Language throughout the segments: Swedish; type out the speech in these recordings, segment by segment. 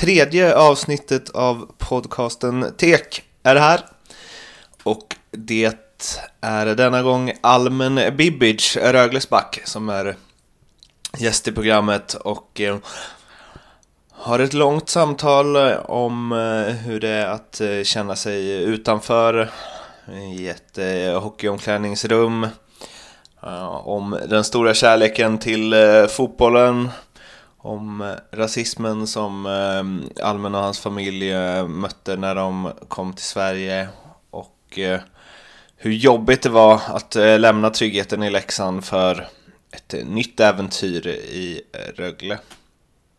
Tredje avsnittet av podcasten Tek är det här. Och det är denna gång Almen Bibic, Rögles back, som är gäst i programmet och eh, har ett långt samtal om eh, hur det är att eh, känna sig utanför i ett hockeyomklädningsrum. Om den stora kärleken till fotbollen om eh, rasismen som eh, Almen och hans familj eh, mötte när de kom till Sverige och hur jobbigt det var att lämna tryggheten i Leksand för ett nytt äventyr i Rögle.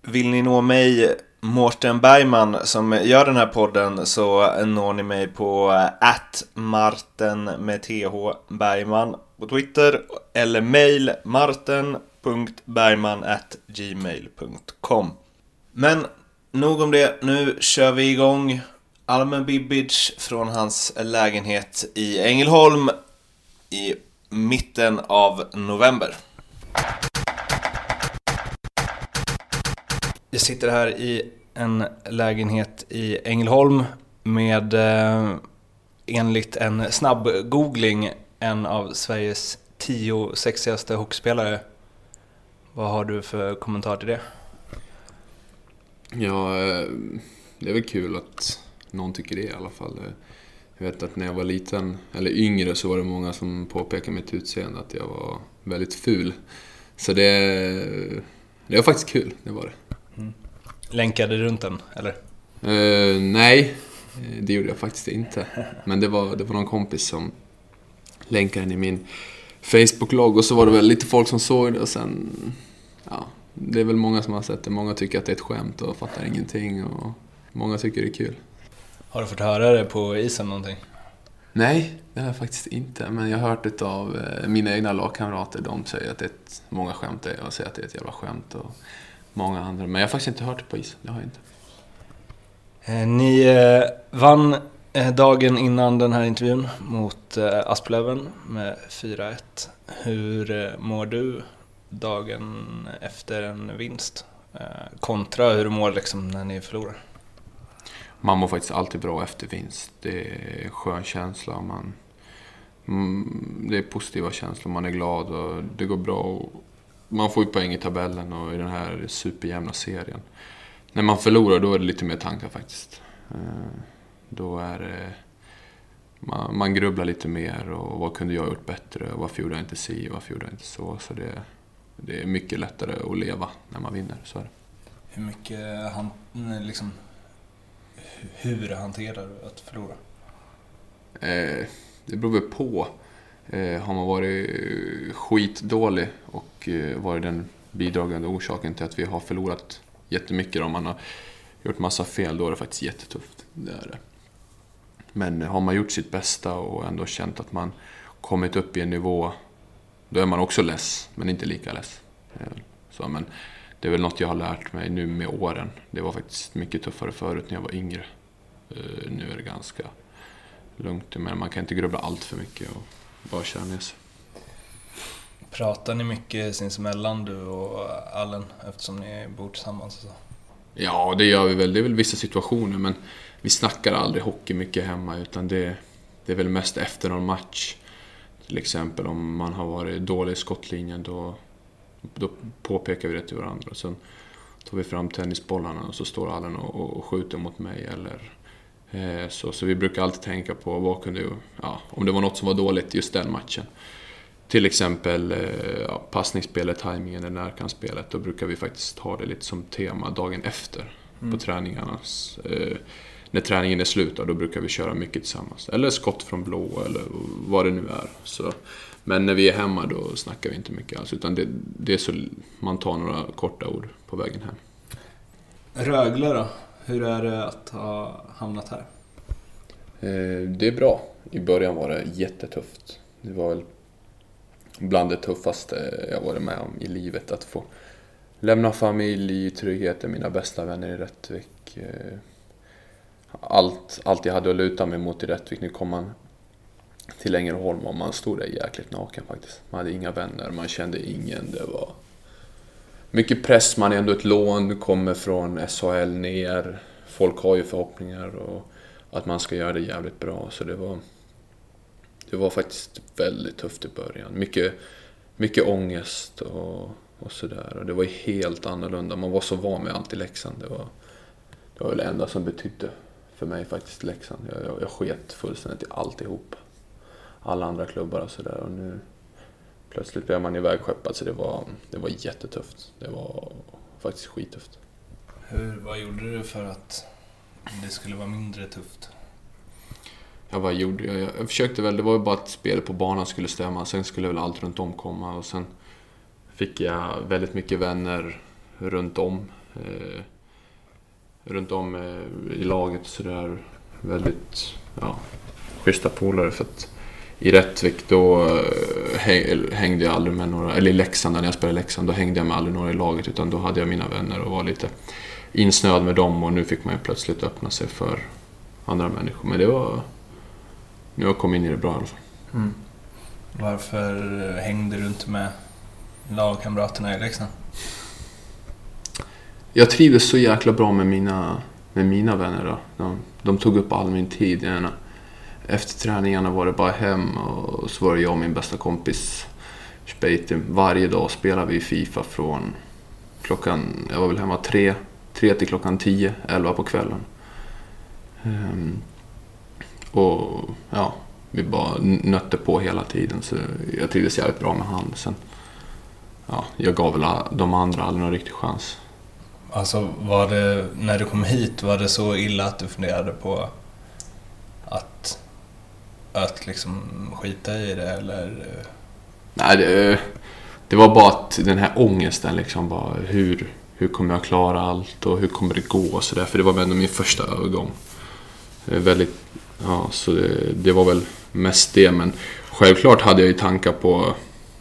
Vill ni nå mig, Mårten Bergman, som gör den här podden så når ni mig på @marten med th Bergman på Twitter eller mail marten.bergman.gmail.com Men nog om det, nu kör vi igång Almen Bibic från hans lägenhet i Ängelholm i mitten av november. Jag sitter här i en lägenhet i Ängelholm med eh, enligt en snabb googling en av Sveriges tio sexigaste hockeyspelare. Vad har du för kommentar till det? Ja, eh, det är väl kul att någon tycker det i alla fall. Jag vet att när jag var liten, eller yngre, så var det många som påpekade mitt utseende, att jag var väldigt ful. Så det, det var faktiskt kul, det var det. Mm. Länkade du runt den, eller? Uh, nej, det gjorde jag faktiskt inte. Men det var, det var någon kompis som länkade den i min Facebook-logg och så var det väl lite folk som såg det och sen... Ja, det är väl många som har sett det. Många tycker att det är ett skämt och fattar ingenting och många tycker det är kul. Har du fått höra det på isen någonting? Nej, det har jag faktiskt inte. Men jag har hört det av eh, mina egna lagkamrater. De säger att det är ett, många skämt är, och säger att det är ett jävla skämt. Och många andra. Men jag har faktiskt inte hört det på isen. Det har jag inte. Eh, ni eh, vann Eh, dagen innan den här intervjun mot eh, Asplöven med 4-1. Hur eh, mår du dagen efter en vinst? Kontra hur du mår liksom när ni förlorar? man mår faktiskt alltid bra efter vinst. Det är en skön känsla. Man, mm, det är positiva känslor. Man är glad och det går bra. Och man får ju poäng i tabellen och i den här superjämna serien. När man förlorar då är det lite mer tankar faktiskt. Eh, då är det... Man, man grubblar lite mer och vad kunde jag gjort bättre? Varför gjorde jag inte si? Varför gjorde jag inte så? Så det, det är mycket lättare att leva när man vinner, så är det. Hur mycket han, liksom, hur hanterar du att förlora? Eh, det beror väl på. Eh, har man varit skitdålig och eh, varit den bidragande orsaken till att vi har förlorat jättemycket, om man har gjort massa fel, då är det faktiskt jättetufft. Det är det. Men har man gjort sitt bästa och ändå känt att man kommit upp i en nivå, då är man också less, men inte lika less. Eh, så, men det är väl något jag har lärt mig nu med åren. Det var faktiskt mycket tuffare förut när jag var yngre. Eh, nu är det ganska lugnt, men man kan inte grubbla allt för mycket och bara köra ner sig. Pratar ni mycket sinsemellan, du och Allen, eftersom ni bor tillsammans? Och så? Ja, det gör vi väl. Det är väl vissa situationer, men vi snackar aldrig hockey mycket hemma, utan det, det är väl mest efter någon match. Till exempel om man har varit dålig i skottlinjen, då då påpekar vi det till varandra. Sen tar vi fram tennisbollarna och så står Allen och, och skjuter mot mig. Eller, eh, så, så vi brukar alltid tänka på vad kunde, ja, om det var något som var dåligt just den matchen. Till exempel eh, ja, passningsspelet, tajmingen eller närkampsspelet. Då brukar vi faktiskt ha det lite som tema dagen efter mm. på träningarna. När träningen är slut, då brukar vi köra mycket tillsammans. Eller skott från blå eller vad det nu är. Så men när vi är hemma då snackar vi inte mycket alls. Utan det, det är så man tar några korta ord på vägen hem. Rögle då? Hur är det att ha hamnat här? Eh, det är bra. I början var det jättetufft. Det var väl bland det tuffaste jag varit med om i livet. Att få lämna familj, tryggheten, mina bästa vänner i Rättvik. Eh, allt, allt jag hade att luta mig mot i Rättvik. Nu kom man till Ängelholm och man stod där jäkligt naken faktiskt. Man hade inga vänner, man kände ingen. Det var, mycket press, man är ändå ett lån, kommer från SHL ner. Folk har ju förhoppningar och att man ska göra det jävligt bra. Så det var, det var faktiskt väldigt tufft i början. Mycket, mycket ångest och, och sådär. Och det var helt annorlunda. Man var så van med allt i Leksand. Det var, det var väl det enda som betydde för mig faktiskt Leksand. Jag, jag, jag sket fullständigt i alltihop. Alla andra klubbar och sådär. Och nu plötsligt blev man ivägskeppad så det var, det var jättetufft. Det var faktiskt skittufft. Hur, vad gjorde du för att det skulle vara mindre tufft? Ja, vad gjorde jag? Jag försökte väl, det var ju bara att spelet på banan skulle stämma. Sen skulle väl allt runt om komma och sen fick jag väldigt mycket vänner runt om. Runt om eh, i laget sådär. Väldigt, ja, schyssta polare för att i Rättvik då eh, hängde jag aldrig med några, eller i Leksand när jag spelade i Leksand, då hängde jag med aldrig några i laget utan då hade jag mina vänner och var lite insnöad med dem och nu fick man ju plötsligt öppna sig för andra människor. Men det var... Nu har jag kommit in i det bra i alla fall. Mm. Varför eh, hängde du inte med lagkamraterna i Leksand? Jag trivdes så jäkla bra med mina, med mina vänner. Då. De, de tog upp all min tid. Gärna. Efter träningarna var det bara hem och så var det jag och min bästa kompis Speiti. Varje dag spelade vi Fifa från klockan, jag var väl hemma tre, tre till klockan tio, elva på kvällen. Um, och ja, vi bara nötte på hela tiden så jag trivdes jävligt bra med han. Sen, ja, jag gav väl de andra aldrig någon riktig chans. Alltså var det, när du kom hit, var det så illa att du funderade på att, att liksom skita i det eller? Nej, det, det var bara att den här ångesten liksom bara hur, hur kommer jag klara allt och hur kommer det gå och sådär. För det var ändå min första övergång. Väldigt, ja, så det, det, var väl mest det. Men självklart hade jag ju tankar på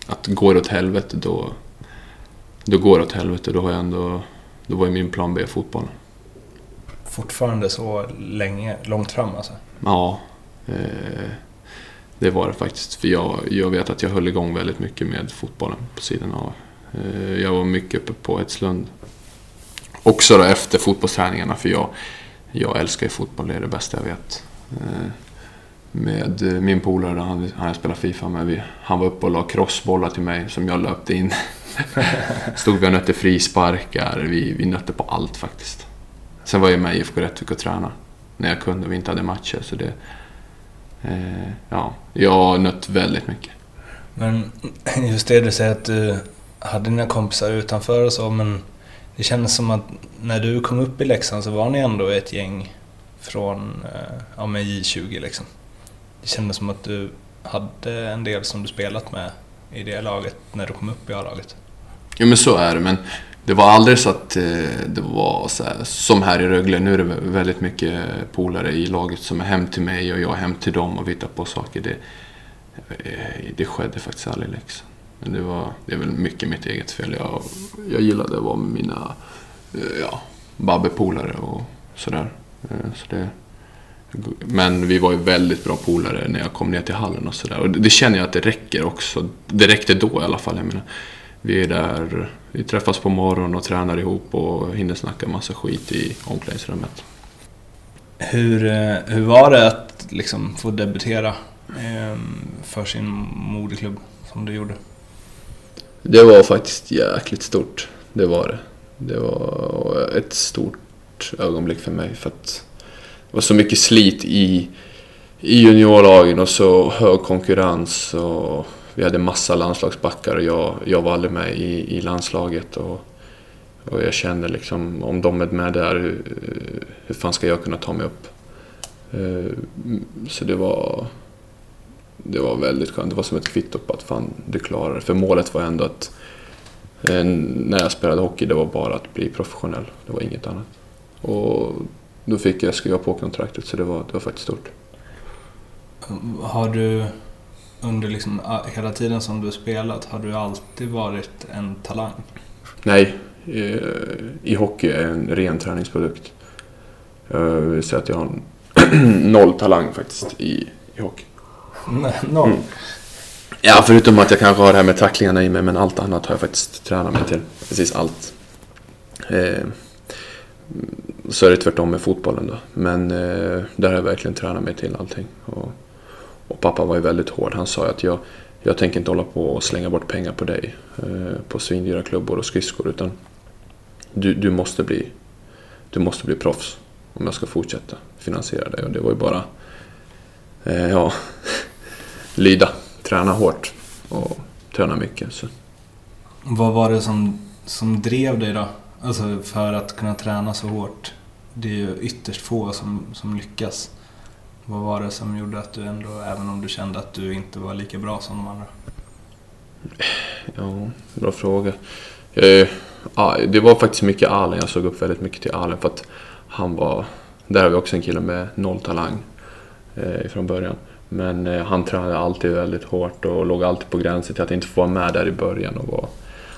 att går det åt helvete då, då går det åt helvete. Då har jag ändå, då var ju min plan B fotboll. Fortfarande så länge, långt fram alltså? Ja. Eh, det var det faktiskt. För jag, jag vet att jag höll igång väldigt mycket med fotbollen på sidan av. Eh, jag var mycket uppe på Edslund. Också då efter fotbollsträningarna för jag, jag älskar ju fotboll, det är det bästa jag vet. Eh, med min polare, han, han jag spelade Fifa med, vi, han var uppe och la crossbollar till mig som jag löpte in. Stod vi och nötte frisparkar, vi, vi nötte på allt faktiskt. Sen var jag med i IFK Rättvik och tränade när jag kunde och vi inte hade matcher. Så det, eh, ja, jag har nött väldigt mycket. Men just det du säger att du hade dina kompisar utanför och så, men det kändes som att när du kom upp i Leksand så var ni ändå ett gäng från eh, ja, med J20 liksom. Det kändes som att du hade en del som du spelat med i det laget när du kom upp i A-laget. Jo men så är det, men det var aldrig så att eh, det var så här, som här i Rögle. Nu är det väldigt mycket polare i laget som är hem till mig och jag är hem till dem och vi hittar på saker. Det, eh, det skedde faktiskt aldrig liksom. Men det, var, det är väl mycket mitt eget fel. Jag, jag gillade att vara med mina eh, ja, Babbe-polare och sådär. Så det, men vi var ju väldigt bra polare när jag kom ner till hallen och sådär. Och det känner jag att det räcker också. Det räckte då i alla fall. Jag menar, vi är där, vi träffas på morgonen och tränar ihop och hinner snacka massa skit i omklädningsrummet. Hur, eh, hur var det att liksom få debutera ehm, för sin moderklubb som du gjorde? Det var faktiskt jäkligt stort. Det var det. Det var ett stort ögonblick för mig för att det var så mycket slit i, i juniorlagen och så hög konkurrens och vi hade massa landslagsbackar och jag, jag var aldrig med i, i landslaget. Och, och jag kände liksom, om de är med där, hur, hur fan ska jag kunna ta mig upp? Eh, så det var, det var väldigt skönt. Det var som ett kvitto på att fan, du klarar det. För målet var ändå att eh, när jag spelade hockey, det var bara att bli professionell. Det var inget annat. Och då fick jag skriva på kontraktet, så det var, det var faktiskt stort. Har du under liksom hela tiden som du spelat, har du alltid varit en talang? Nej, i hockey är jag en ren träningsprodukt. Jag vill säga att jag har noll talang faktiskt i, i hockey. Nej, noll? Mm. Ja, förutom att jag kanske har det här med tacklingarna i mig, men allt annat har jag faktiskt tränat mig till. Precis allt. Eh, så är det tvärtom med fotbollen då. Men eh, där har jag verkligen tränat mig till allting. Och, och pappa var ju väldigt hård. Han sa ju att jag, jag tänker inte hålla på och slänga bort pengar på dig. Eh, på svindyra klubbor och skridskor. Utan du, du, måste bli, du måste bli proffs om jag ska fortsätta finansiera dig. Och det var ju bara, eh, ja, lyda. Träna hårt och träna mycket. Så. Vad var det som, som drev dig då? Alltså för att kunna träna så hårt. Det är ju ytterst få som, som lyckas. Vad var det som gjorde att du ändå, även om du kände att du inte var lika bra som de andra? Ja, bra fråga. Eh, det var faktiskt mycket Allen. Jag såg upp väldigt mycket till Allen för att han var... Där har vi också en kille med noll talang eh, från början. Men eh, han tränade alltid väldigt hårt och låg alltid på gränsen till att inte få vara med där i början. Och var,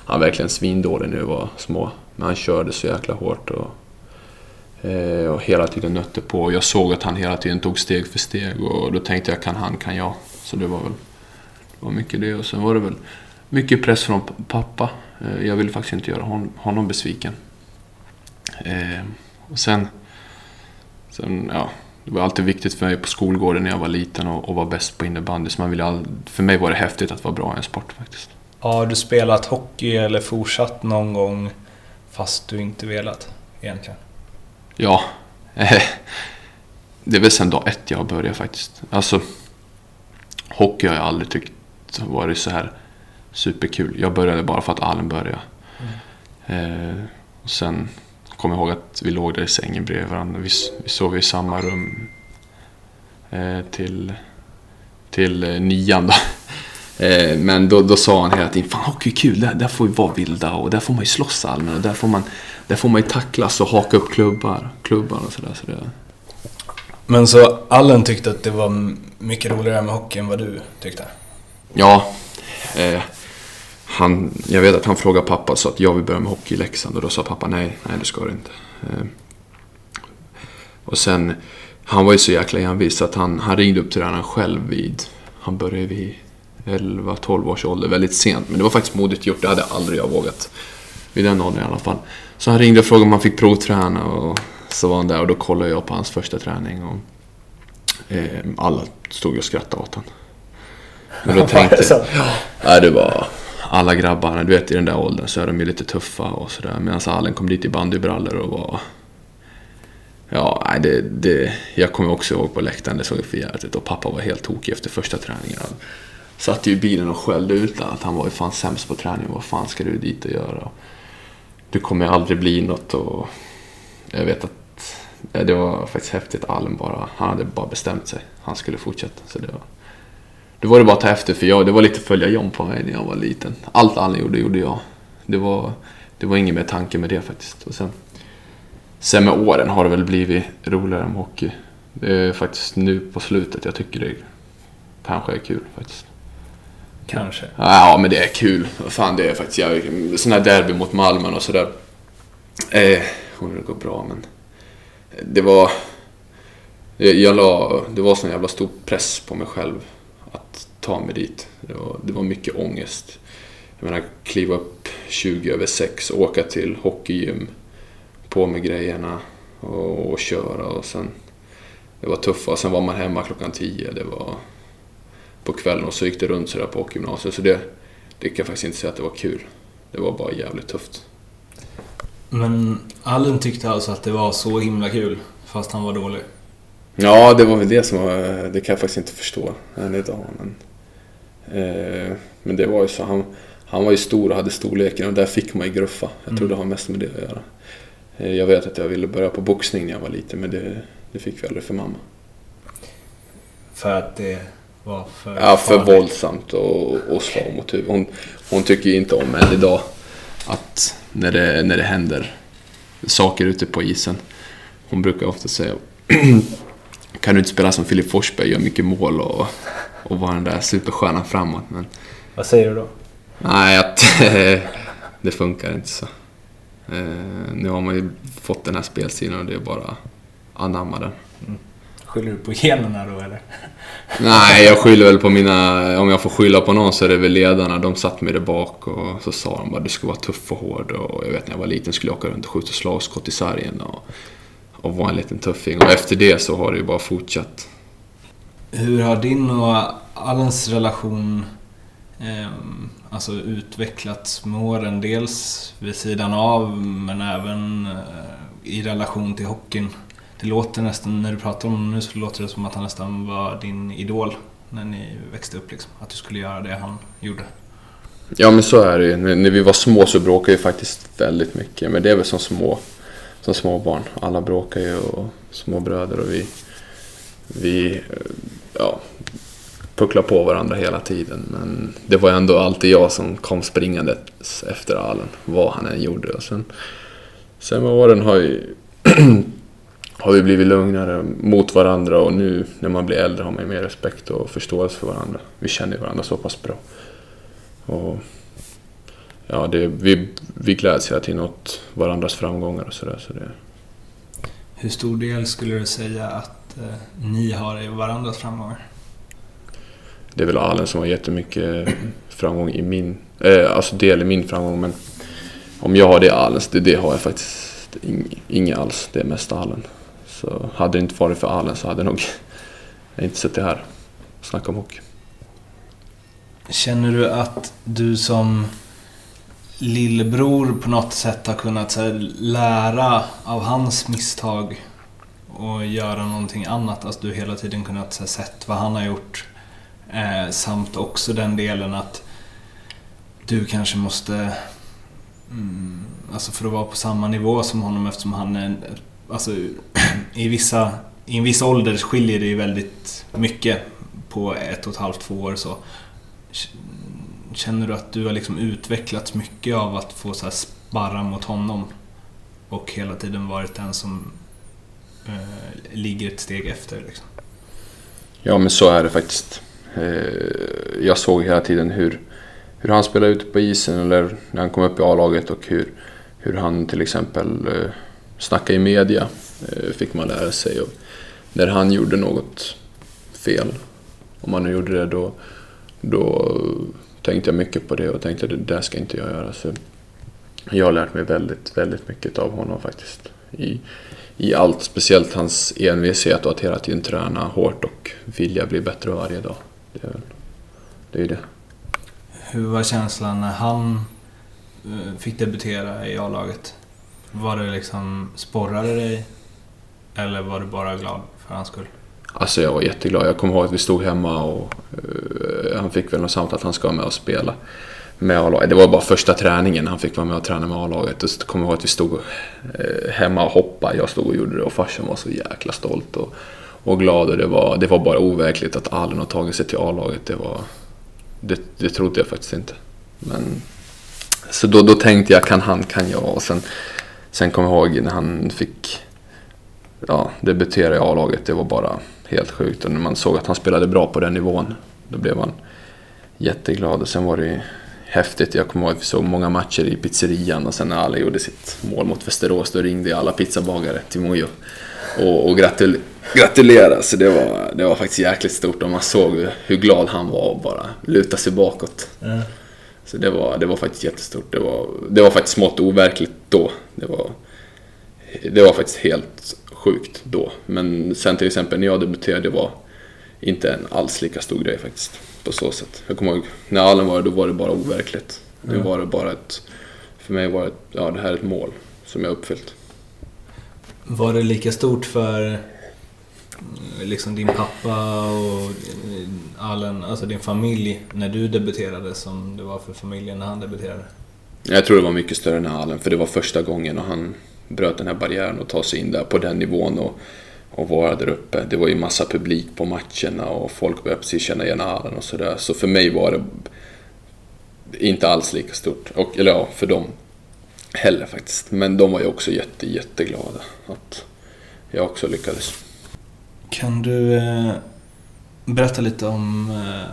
han var verkligen svindålig när vi var små. Men han körde så jäkla hårt och, Eh, och hela tiden nötte på. Och jag såg att han hela tiden tog steg för steg och då tänkte jag kan han, kan jag. Så det var väl det var mycket det. Och sen var det väl mycket press från pappa. Eh, jag ville faktiskt inte göra hon, honom besviken. Eh, och sen, sen, ja, det var alltid viktigt för mig på skolgården när jag var liten och, och var bäst på innebandy. Så man ville all, för mig var det häftigt att vara bra i en sport faktiskt. Har du spelat hockey eller fortsatt någon gång fast du inte velat egentligen? Ja. Det är väl sen dag ett jag börjat faktiskt. Alltså, hockey har jag aldrig tyckt varit så här superkul. Jag började bara för att Allen började. Mm. Eh, och sen kommer jag ihåg att vi låg där i sängen bredvid varandra. Vi, vi sov i samma rum eh, till, till eh, nian då. Eh, men då, då sa han hela tiden, fan hockey är kul, där, där får vi vara vilda och där får man ju slåss allmänt och där får man, där får man ju tacklas och haka upp klubbar, klubbar och sådär. Så Men så Allen tyckte att det var mycket roligare med hockey än vad du tyckte? Ja. Eh, han, jag vet att han frågade pappa så att jag vill börja med hockey i Leksand och då sa pappa nej, nej det ska du inte. Eh, och sen, han var ju så jäkla envis att han, han ringde upp till tränaren själv vid, han började vid 11-12 års ålder, väldigt sent. Men det var faktiskt modigt gjort, det hade aldrig jag vågat. Vid den åldern i alla fall. Så han ringde och frågade om han fick provträna och så var han där och då kollade jag på hans första träning. Och, eh, alla stod och skrattade åt honom. Men då tänkte jag... Ja, det var... Alla grabbarna, du vet i den där åldern så är de ju lite tuffa och sådär. Medan Allen kom dit i bandybrallor och var... Ja, nej, det, det, jag kommer också ihåg på läktaren, det såg för jävligt ut. Och pappa var helt tokig efter första träningen. Satt ju i bilen och skällde ut att han var ju fan sämst på träning. Vad fan ska du dit och göra? Du kommer aldrig bli något och... Jag vet att det var faktiskt häftigt. Alm bara, han hade bara bestämt sig. Han skulle fortsätta. Så det var, då var det bara att ta efter för jag, det var lite följa John på mig när jag var liten. Allt Alm gjorde, gjorde jag. Det var, det var ingen mer tanke med det faktiskt. Och sen, sen med åren har det väl blivit roligare med hockey. Det är faktiskt nu på slutet jag tycker det kanske är kul faktiskt. Kanske? Ja, men det är kul. Fan, det är faktiskt jävligt här derby mot Malmö och sådär. Eh, kommer det gå bra, men... Det var... Jag la, det var sån jävla stor press på mig själv att ta mig dit. Det var, det var mycket ångest. Jag menar, kliva upp 20 över 6, åka till hockeygym, på med grejerna och, och köra och sen... Det var tufft och sen var man hemma klockan 10. Det var på kvällen och så gick det runt sådär på hockeygymnasiet. Så det, det kan jag faktiskt inte säga att det var kul. Det var bara jävligt tufft. Men Allen tyckte alltså att det var så himla kul, fast han var dålig? Ja, det var väl det som var... Det kan jag faktiskt inte förstå än idag. Men, eh, men det var ju så. Han, han var ju stor och hade storleken och där fick man ju gruffa. Jag mm. tror det har mest med det att göra. Eh, jag vet att jag ville börja på boxning när jag var liten, men det, det fick vi aldrig för mamma. För att det var för Ja, för farligt. våldsamt och, och slå mot huvudet. Hon, hon tycker ju inte om än idag att när det, när det händer saker ute på isen. Hon brukar ofta säga kan du inte spela som Filip Forsberg, göra mycket mål och, och vara den där superstjärnan framåt. Men, Vad säger du då? Nej, att det funkar inte så. Eh, nu har man ju fått den här spelstilen och det är bara att anamma den. Mm. Skyller du på generna då eller? Nej, jag skyller väl på mina... Om jag får skylla på någon så är det väl ledarna. De satt mig där bak och så sa de bara du ska vara tuff och hård. Och jag vet när jag var liten skulle jag åka runt och skjuta slagskott i sargen och, och vara en liten tuffing. Och efter det så har det ju bara fortsatt. Hur har din och Allens relation eh, alltså utvecklats med åren? Dels vid sidan av men även eh, i relation till hockeyn. Det låter nästan, när du pratar om honom nu så låter det som att han nästan var din idol när ni växte upp liksom. Att du skulle göra det han gjorde. Ja men så är det ju. När vi var små så bråkade vi faktiskt väldigt mycket. Men det är väl som små, som små barn. Alla bråkar ju och små bröder och vi, vi ja, pucklar på varandra hela tiden. Men det var ändå alltid jag som kom springande efter Allen, vad han än gjorde. Och sen, sen med åren har ju har vi blivit lugnare mot varandra och nu när man blir äldre har man mer respekt och förståelse för varandra. Vi känner varandra så pass bra. Och ja, det, vi, vi gläds hela tiden åt varandras framgångar och sådär. Så det... Hur stor del skulle du säga att eh, ni har i varandras framgångar? Det är väl Allen som har jättemycket framgång i min, eh, alltså del i min framgång men om jag har det Allens, det, det har jag faktiskt inget alls. Det är mest Allen. Så hade det inte varit för Allen så hade jag nog inte suttit här och snackat om hockey. Känner du att du som lillebror på något sätt har kunnat här, lära av hans misstag och göra någonting annat? Alltså du hela tiden kunnat här, sett vad han har gjort. Eh, samt också den delen att du kanske måste mm, Alltså för att vara på samma nivå som honom eftersom han är alltså, i, vissa, i en viss ålder skiljer det ju väldigt mycket på ett och ett halvt, två år. Så. Känner du att du har liksom utvecklats mycket av att få så sparra mot honom och hela tiden varit den som eh, ligger ett steg efter? Liksom? Ja, men så är det faktiskt. Eh, jag såg hela tiden hur, hur han spelade ute på isen eller när han kom upp i A-laget och hur, hur han till exempel eh, snacka i media, eh, fick man lära sig. Och när han gjorde något fel, om han nu gjorde det, då, då tänkte jag mycket på det och tänkte att det där ska inte jag göra. Så jag har lärt mig väldigt, väldigt mycket av honom faktiskt. I, i allt, speciellt hans envishet och att hela tiden träna hårt och vilja bli bättre varje dag. Det är, det är det. Hur var känslan när han eh, fick debutera i A-laget? Var det liksom, sporrade dig? Eller var du bara glad för hans skull? Alltså jag var jätteglad. Jag kommer ihåg att vi stod hemma och uh, han fick väl något samtal att han ska vara med och spela med A-laget. Det var bara första träningen han fick vara med och träna med A-laget. Och så kommer jag ihåg att vi stod uh, hemma och hoppade. Jag stod och gjorde det och farsan var så jäkla stolt och, och glad. Och det, var, det var bara overkligt att Allen har tagit sig till A-laget. Det, var, det, det trodde jag faktiskt inte. Men, så då, då tänkte jag, kan han, kan jag. Och sen Sen kommer jag ihåg när han fick ja, debutera i A-laget. Det var bara helt sjukt. Och när man såg att han spelade bra på den nivån, då blev man jätteglad. Och sen var det häftigt. Jag kommer ihåg att vi såg många matcher i pizzerian och sen när alla gjorde sitt mål mot Västerås då ringde alla pizzabagare till Mojo och, och gratul gratulerade. Så det var, det var faktiskt jäkligt stort och man såg hur glad han var och bara luta sig bakåt. Mm. Så det var, det var faktiskt jättestort. Det var, det var faktiskt smått overkligt då. Det var, faktiskt helt sjukt då. Men sen till exempel när jag debuterade var inte en alls lika stor grej faktiskt. På så sätt. Jag kommer ihåg, när Allen var det, då var det bara overkligt. Nu var det bara ett, för mig var det, ja det här är ett mål som jag uppfyllt. Var det lika stort för liksom din pappa och Allen, alltså din familj, när du debuterade som det var för familjen när han debuterade? Jag tror det var mycket större än Allen, för det var första gången och han bröt den här barriären och tog sig in där på den nivån och, och vara där uppe. Det var ju massa publik på matcherna och folk började precis känna igen Allen och sådär. Så för mig var det inte alls lika stort. Och, eller ja, för dem heller faktiskt. Men de var ju också jätte, jätteglada att jag också lyckades. Kan du eh, berätta lite om eh,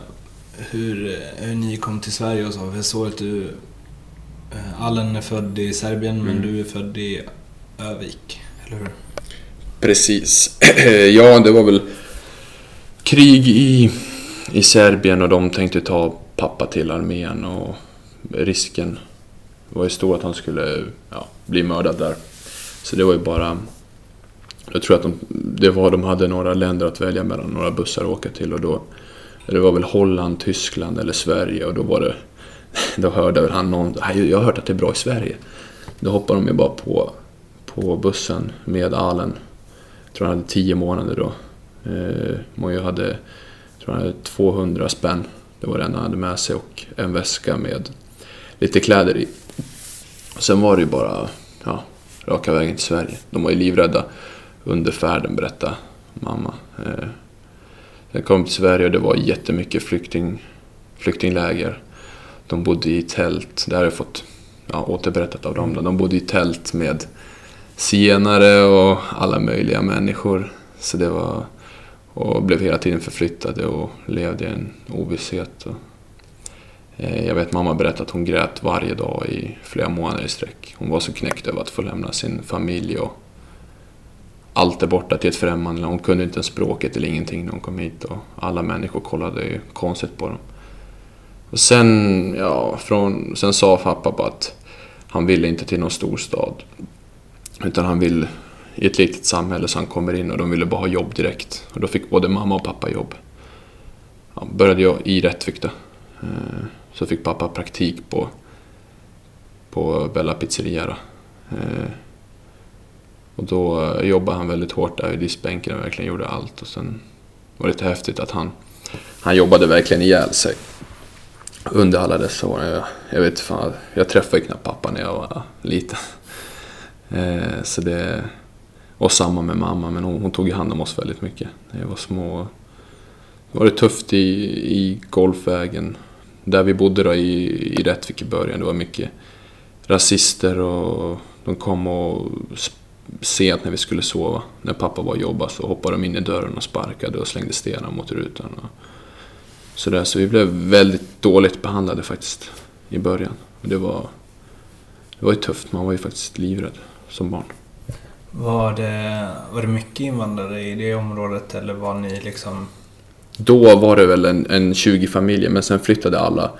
hur, hur ni kom till Sverige och så? Jag såg att du... Eh, Allen är född i Serbien mm. men du är född i Övik, eller hur? Precis. ja, det var väl krig i, i Serbien och de tänkte ta pappa till armén och risken var ju stor att han skulle ja, bli mördad där. Så det var ju bara... Jag tror att de, det var, de hade några länder att välja mellan, några bussar att åka till och då... Det var väl Holland, Tyskland eller Sverige och då var det... Då hörde väl han någon... Jag har hört att det är bra i Sverige. Då hoppade de ju bara på, på bussen med Alen. Jag tror han hade 10 månader då. Eh, Mojo hade, jag tror han hade 200 spänn. Det var det enda han hade med sig och en väska med lite kläder i. Och sen var det ju bara ja, raka vägen till Sverige. De var ju livrädda under färden, berättade mamma. Eh, jag kom till Sverige och det var jättemycket flykting, flyktingläger. De bodde i tält, det har jag fått ja, återberättat av dem. De bodde i tält med zigenare och alla möjliga människor. Så det var... Och blev hela tiden förflyttade och levde i en ovisshet. Och, eh, jag vet mamma berättade att hon grät varje dag i flera månader i sträck. Hon var så knäckt över att få lämna sin familj och allt är borta till ett främmande land. Hon kunde inte ens språket eller ingenting när hon kom hit och alla människor kollade ju konstigt på dem. Och sen, ja, från, sen sa pappa bara att han ville inte till någon storstad. Utan han vill i ett litet samhälle så han kommer in och de ville bara ha jobb direkt. Och då fick både mamma och pappa jobb. Ja, började jag i Rättvik då. Eh, så fick pappa praktik på, på Bella Pizzeria då. Eh, och då eh, jobbade han väldigt hårt där i diskbänken och verkligen gjorde allt. Och sen var det lite häftigt att han, han jobbade verkligen ihjäl sig under alla dessa år. Jag, jag vet fan, jag träffade knappt pappa när jag var liten. Eh, så det, och samma med mamma, men hon, hon tog hand om oss väldigt mycket när jag var små. Det var det tufft i, i golfvägen, där vi bodde då i, i Rättvik i början. Det var mycket rasister och de kom och sent när vi skulle sova. När pappa var och jobbade så hoppade de in i dörren och sparkade och slängde stenar mot rutan. Och sådär. Så vi blev väldigt dåligt behandlade faktiskt i början. Och det var, det var ju tufft, man var ju faktiskt livrädd som barn. Var det, var det mycket invandrare i det området eller var ni liksom... Då var det väl en, en 20 familjer men sen flyttade alla,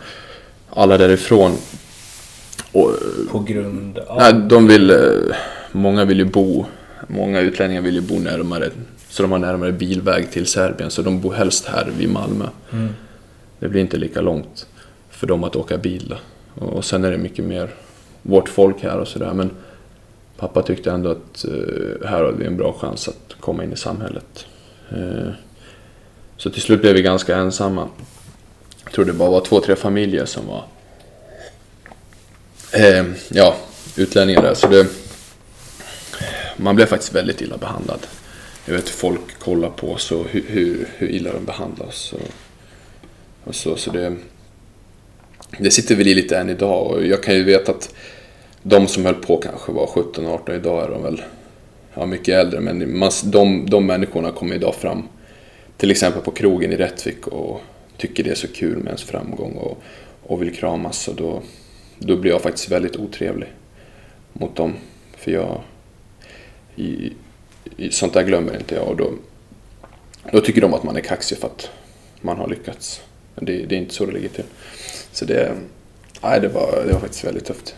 alla därifrån. Och, På grund av... nej, de ville, många vill ju bo, många utlänningar vill ju bo närmare, så de har närmare bilväg till Serbien så de bor helst här vid Malmö. Mm. Det blir inte lika långt för dem att åka bil. Och, och sen är det mycket mer vårt folk här och sådär men pappa tyckte ändå att eh, här hade vi en bra chans att komma in i samhället. Eh, så till slut blev vi ganska ensamma. Jag tror det bara var två, tre familjer som var eh, ja, utlänningar där. Så det, man blev faktiskt väldigt illa behandlad. Jag vet hur folk kollar på oss och hur, hur, hur illa de behandlas. Och, och så, så det, det sitter väl i lite än idag och jag kan ju veta att de som höll på kanske var 17-18, idag är de väl ja, mycket äldre. Men man, de, de människorna kommer idag fram, till exempel på krogen i Rättvik och tycker det är så kul med ens framgång och, och vill kramas. Och då, då blir jag faktiskt väldigt otrevlig mot dem. För jag, i, i, sånt där glömmer inte jag och då, då tycker de att man är kaxig för att man har lyckats. Men det, det är inte så det ligger till. Så det, nej, det, var, det var faktiskt väldigt tufft.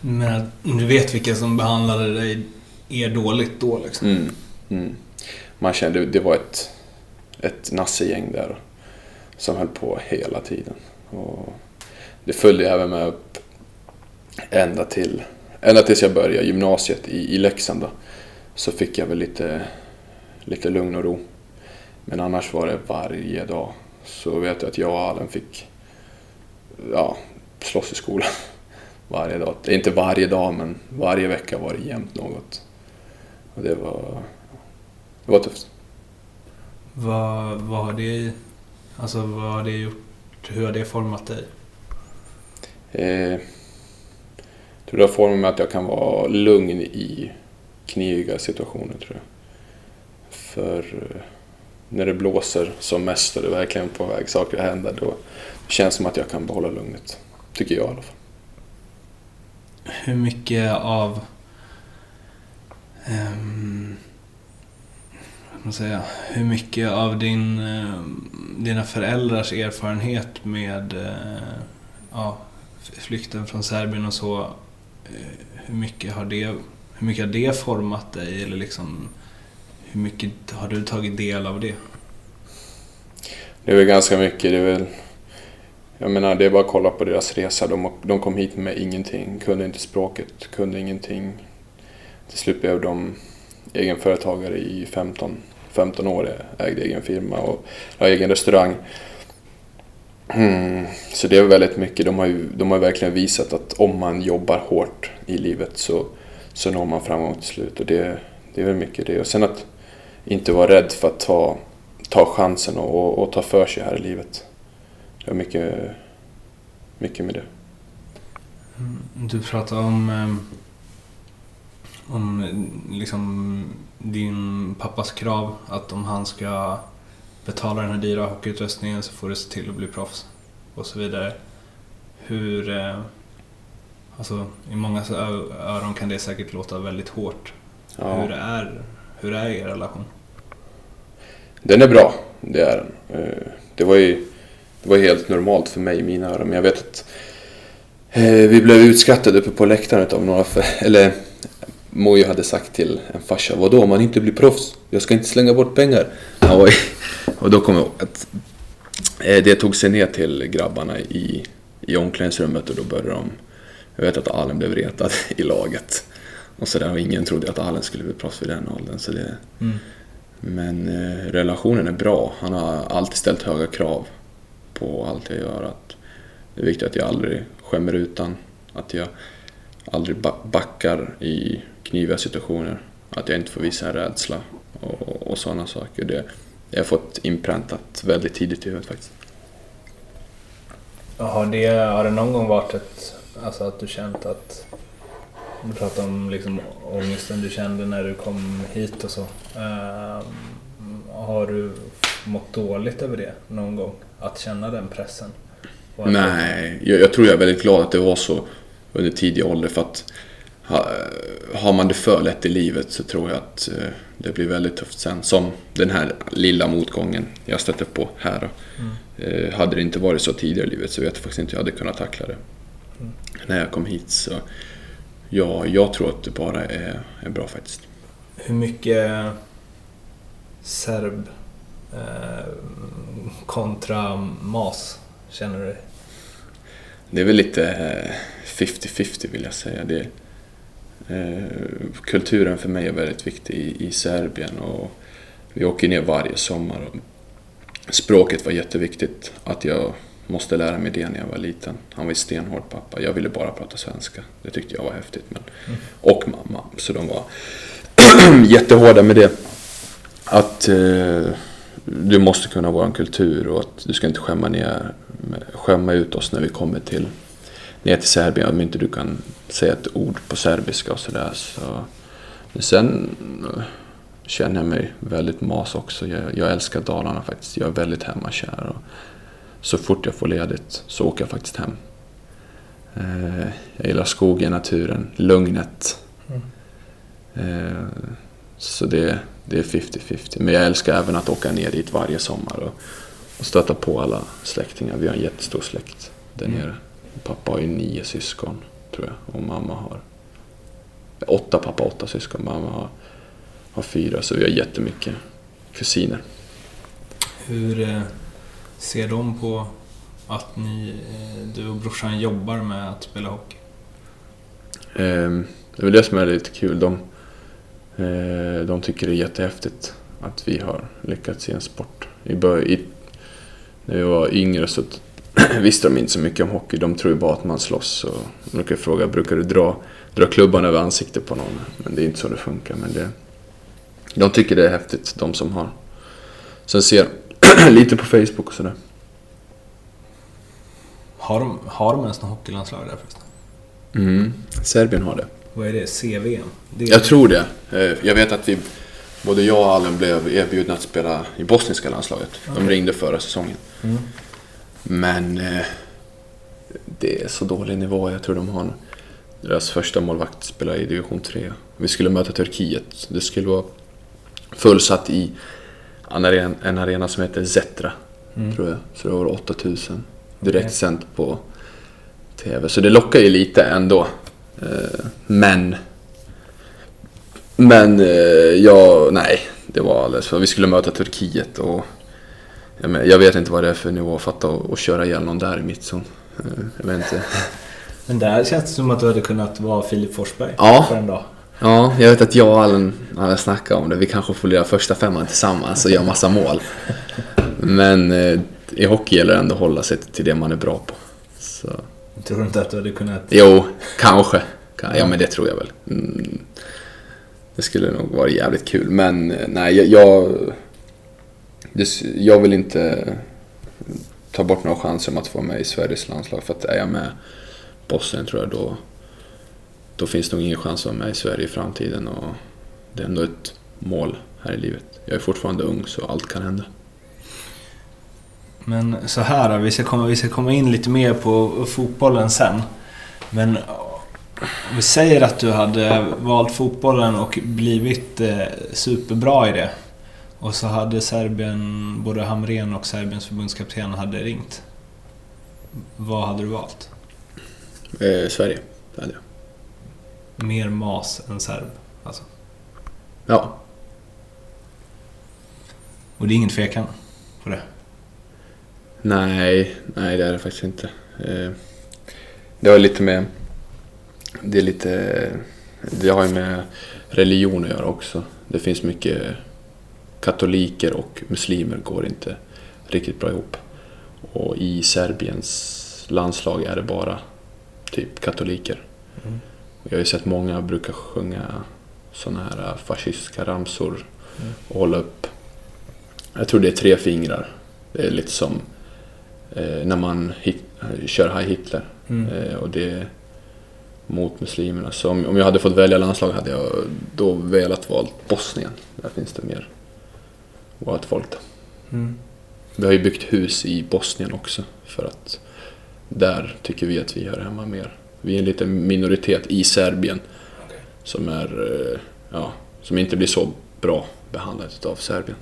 Men du vet vilka som behandlade dig er dåligt då liksom? Mm, mm. Man kände, det var ett, ett nassegäng där som höll på hela tiden. Och det följde även med upp ända till ända tills jag började gymnasiet i, i Leksand. Då, så fick jag väl lite, lite lugn och ro. Men annars var det varje dag. Så vet jag att jag och Allen fick ja, slåss i skolan varje dag. Inte varje dag, men varje vecka var det jämt något. Och det var, det var tufft. Vad, vad har det Alltså vad har det gjort? Hur har det format dig? Eh, jag tror det har format mig att jag kan vara lugn i kniviga situationer, tror jag. För eh, när det blåser som mest och det är verkligen på väg saker att hända, då känns det som att jag kan behålla lugnet. Tycker jag i alla fall. Hur mycket av... Um, man säga, hur mycket av din, ehm, dina föräldrars erfarenhet med eh, ja, flykten från Serbien och så, eh, hur mycket har det, hur mycket har det format dig? Eller liksom, hur mycket har du tagit del av det? Det är väl ganska mycket. Det är väl, jag menar, det är bara att kolla på deras resa. De, de kom hit med ingenting, kunde inte språket, kunde ingenting. Till slut blev de egenföretagare i 15, 15 år, ägde egen firma och ja, egen restaurang. Mm, så det är väldigt mycket. De har ju de har verkligen visat att om man jobbar hårt i livet så, så når man framgång till slut. Och det, det är väl mycket det. Och sen att inte vara rädd för att ta, ta chansen och, och, och ta för sig här i livet. Det mycket, mycket med det. Mm, du pratar om, eh, om liksom din pappas krav att om han ska betala den här dyra hockeyutrustningen så får du se till att bli proffs och så vidare. Hur... Eh, alltså, i många öron kan det säkert låta väldigt hårt. Ja. Hur, är, hur är er relation? Den är bra, det är den. Eh, det var ju det var helt normalt för mig i mina öron, men jag vet att eh, vi blev utskrattade uppe på läktaren av några, för, eller Mojo hade sagt till en farsa, vadå om man inte blir proffs? Jag ska inte slänga bort pengar. Ja, och då kom jag ihåg att eh, det tog sig ner till grabbarna i, i omklädningsrummet och då började de... Jag vet att Allen blev retad i laget. Och, så där, och ingen trodde att Allen skulle bli proffs vid den åldern. Så det, mm. Men eh, relationen är bra. Han har alltid ställt höga krav på allt jag gör. Att det är viktigt att jag aldrig skämmer utan. Att jag aldrig backar i kniviga situationer. Att jag inte får visa en rädsla och, och sådana saker. Det, jag har fått inpräntat väldigt tidigt i huvudet faktiskt. Har det, har det någon gång varit ett, alltså att du känt att, du pratar om liksom ångesten du kände när du kom hit och så. Uh, har du mått dåligt över det någon gång? Att känna den pressen? Nej, jag, jag, tror jag är väldigt glad att det var så under tidig ålder för att har man det för lätt i livet så tror jag att eh, det blir väldigt tufft sen. Som den här lilla motgången jag stötte på här. Mm. Eh, hade det inte varit så tidigare i livet så vet jag faktiskt inte hur jag hade kunnat tackla det. Mm. När jag kom hit så ja, jag tror att det bara är, är bra faktiskt. Hur mycket serb kontra mas känner du? Det är väl lite 50-50 vill jag säga. Det, Eh, kulturen för mig är väldigt viktig i, i Serbien och vi åker ner varje sommar. Språket var jätteviktigt, att jag måste lära mig det när jag var liten. Han var stenhård pappa, jag ville bara prata svenska. Det tyckte jag var häftigt. Men, mm. Och mamma, så de var jättehårda med det. Att eh, du måste kunna vår kultur och att du ska inte skämma, ner, skämma ut oss när vi kommer till ner till Serbien om inte du kan säga ett ord på serbiska och sådär. Så. Men sen eh, känner jag mig väldigt mas också. Jag, jag älskar Dalarna faktiskt. Jag är väldigt hemmakär. Och så fort jag får ledigt så åker jag faktiskt hem. Eh, jag gillar skogen, naturen, lugnet. Mm. Eh, så det, det är 50-50. Men jag älskar även att åka ner dit varje sommar och, och stöta på alla släktingar. Vi har en jättestor släkt där mm. nere. Pappa har ju nio syskon, tror jag. Och mamma har åtta pappa, åtta syskon. Mamma har, har fyra, så vi har jättemycket kusiner. Hur eh, ser de på att ni, eh, du och brorsan jobbar med att spela hockey? Ehm, det är väl det som är lite kul. De, de tycker det är jättehäftigt att vi har lyckats i en sport. I, i, när vi var yngre så visste de inte så mycket om hockey. De tror ju bara att man slåss. Och de brukar fråga, brukar du dra, dra klubban över ansiktet på någon? Men det är inte så det funkar. Men det, de tycker det är häftigt, de som har. Sen ser lite på Facebook och sådär. Har de, har de ens något hockeylandslag där förresten? Mm, Serbien har det. Vad är det? CVM? Det är... Jag tror det. Eh, jag vet att vi, både jag och Allen blev erbjudna att spela i bosniska landslaget. De ringde förra säsongen. Mm. Men eh, det är så dålig nivå. Jag tror de har en, deras första målvakt spelar i division 3. Vi skulle möta Turkiet. Det skulle vara fullsatt i en arena, en arena som heter Zetra, tror jag. Så det var 8000 direkt Okej. sänt på TV. Så det lockar ju lite ändå. Eh, Men... Men eh, jag, nej, det var alldeles för... Vi skulle möta Turkiet och... Jag, vet inte vad det är för nivå att fatta och, och köra ihjäl någon där i mittzon. Eh, Jag vet inte. Men där känns det som att du hade kunnat vara Filip Forsberg Ja. för en dag. Ja, jag vet att jag och Allen hade snackat om det. Vi kanske får lira första femman tillsammans och göra massa mål. Men eh, i hockey gäller det ändå att hålla sig till det man är bra på. Så. Tror du inte att du hade kunnat... Jo, kanske. Kan- Ja, men det tror jag väl. Mm. Det skulle nog vara jävligt kul. Men eh, nej, jag... Jag, jag vill inte ta bort några chanser om att få vara med i Sveriges landslag. För att är jag med Bosnien tror jag då... Då finns det nog ingen chans att vara med i Sverige i framtiden. Och det är ändå ett mål här i livet. Jag är fortfarande ung så allt kan hända. Men så här då, vi ska komma, vi ska komma in lite mer på fotbollen sen. Men om vi säger att du hade valt fotbollen och blivit eh, superbra i det. Och så hade Serbien, både Hamrén och Serbiens förbundskapten hade ringt. Vad hade du valt? Eh, Sverige, det hade jag. Mer mas än serb. Alltså. Ja, Och det är ingen tvekan på det. Nej, nej det är det faktiskt inte. Eh, Det har lite med... Det är lite... Det har ju med religion att göra också. Det finns mycket... Katoliker och muslimer går inte riktigt bra ihop. Och i Serbiens landslag är det bara typ katoliker. Mm. Jag har ju sett många brukar sjunga såna här fascistiska ramsor Mm. och hålla upp. Jag tror det är tre fingrar. Det är lite som eh, när man hit, kör Heil Hitler. Mm. Eh, och det mot muslimerna. Så om, om jag hade fått välja landslag hade jag då velat valt Bosnien. Där finns det mer vårt folk då. Mm. Vi har ju byggt hus i Bosnien också för att där tycker vi att vi hör hemma mer. Vi är en liten minoritet i Serbien Okej. som är, eh, ja, som inte blir så bra behandlat av Serbien.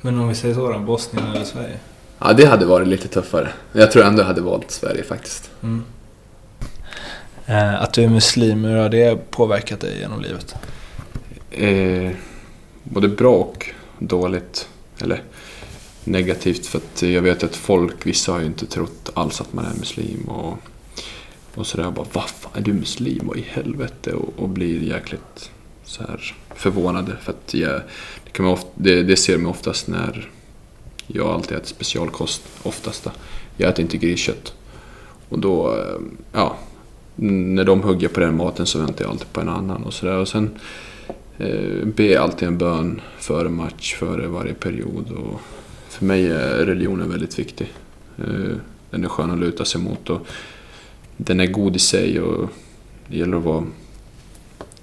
Men om vi säger så då, Bosnien eller Sverige? Ja, det hade varit lite tuffare. Jag tror ändå jag hade valt Sverige faktiskt. Mm. Eh, att du är muslim, hur har det påverkat dig genom livet? Eh, både bra och dåligt. Eller negativt för att jag vet att folk, vissa har ju inte trott alls att man är muslim och, och sådär. Jag bara, vad fan är du muslim? Vad i helvete? Och, och blir jäkligt så här förvånade för att jag, det, kan man ofta, det, det ser man oftast när jag alltid äter specialkost, oftast. Då. Jag äter inte griskött. Och då, eh, ja, när de hugger på den maten så väntar jag alltid på en annan och sådär. Och sen eh, be alltid en bön före match, före varje period. Och för mig är religionen väldigt viktig. Eh, den är skön att luta sig mot och den är god i sig och det gäller att vara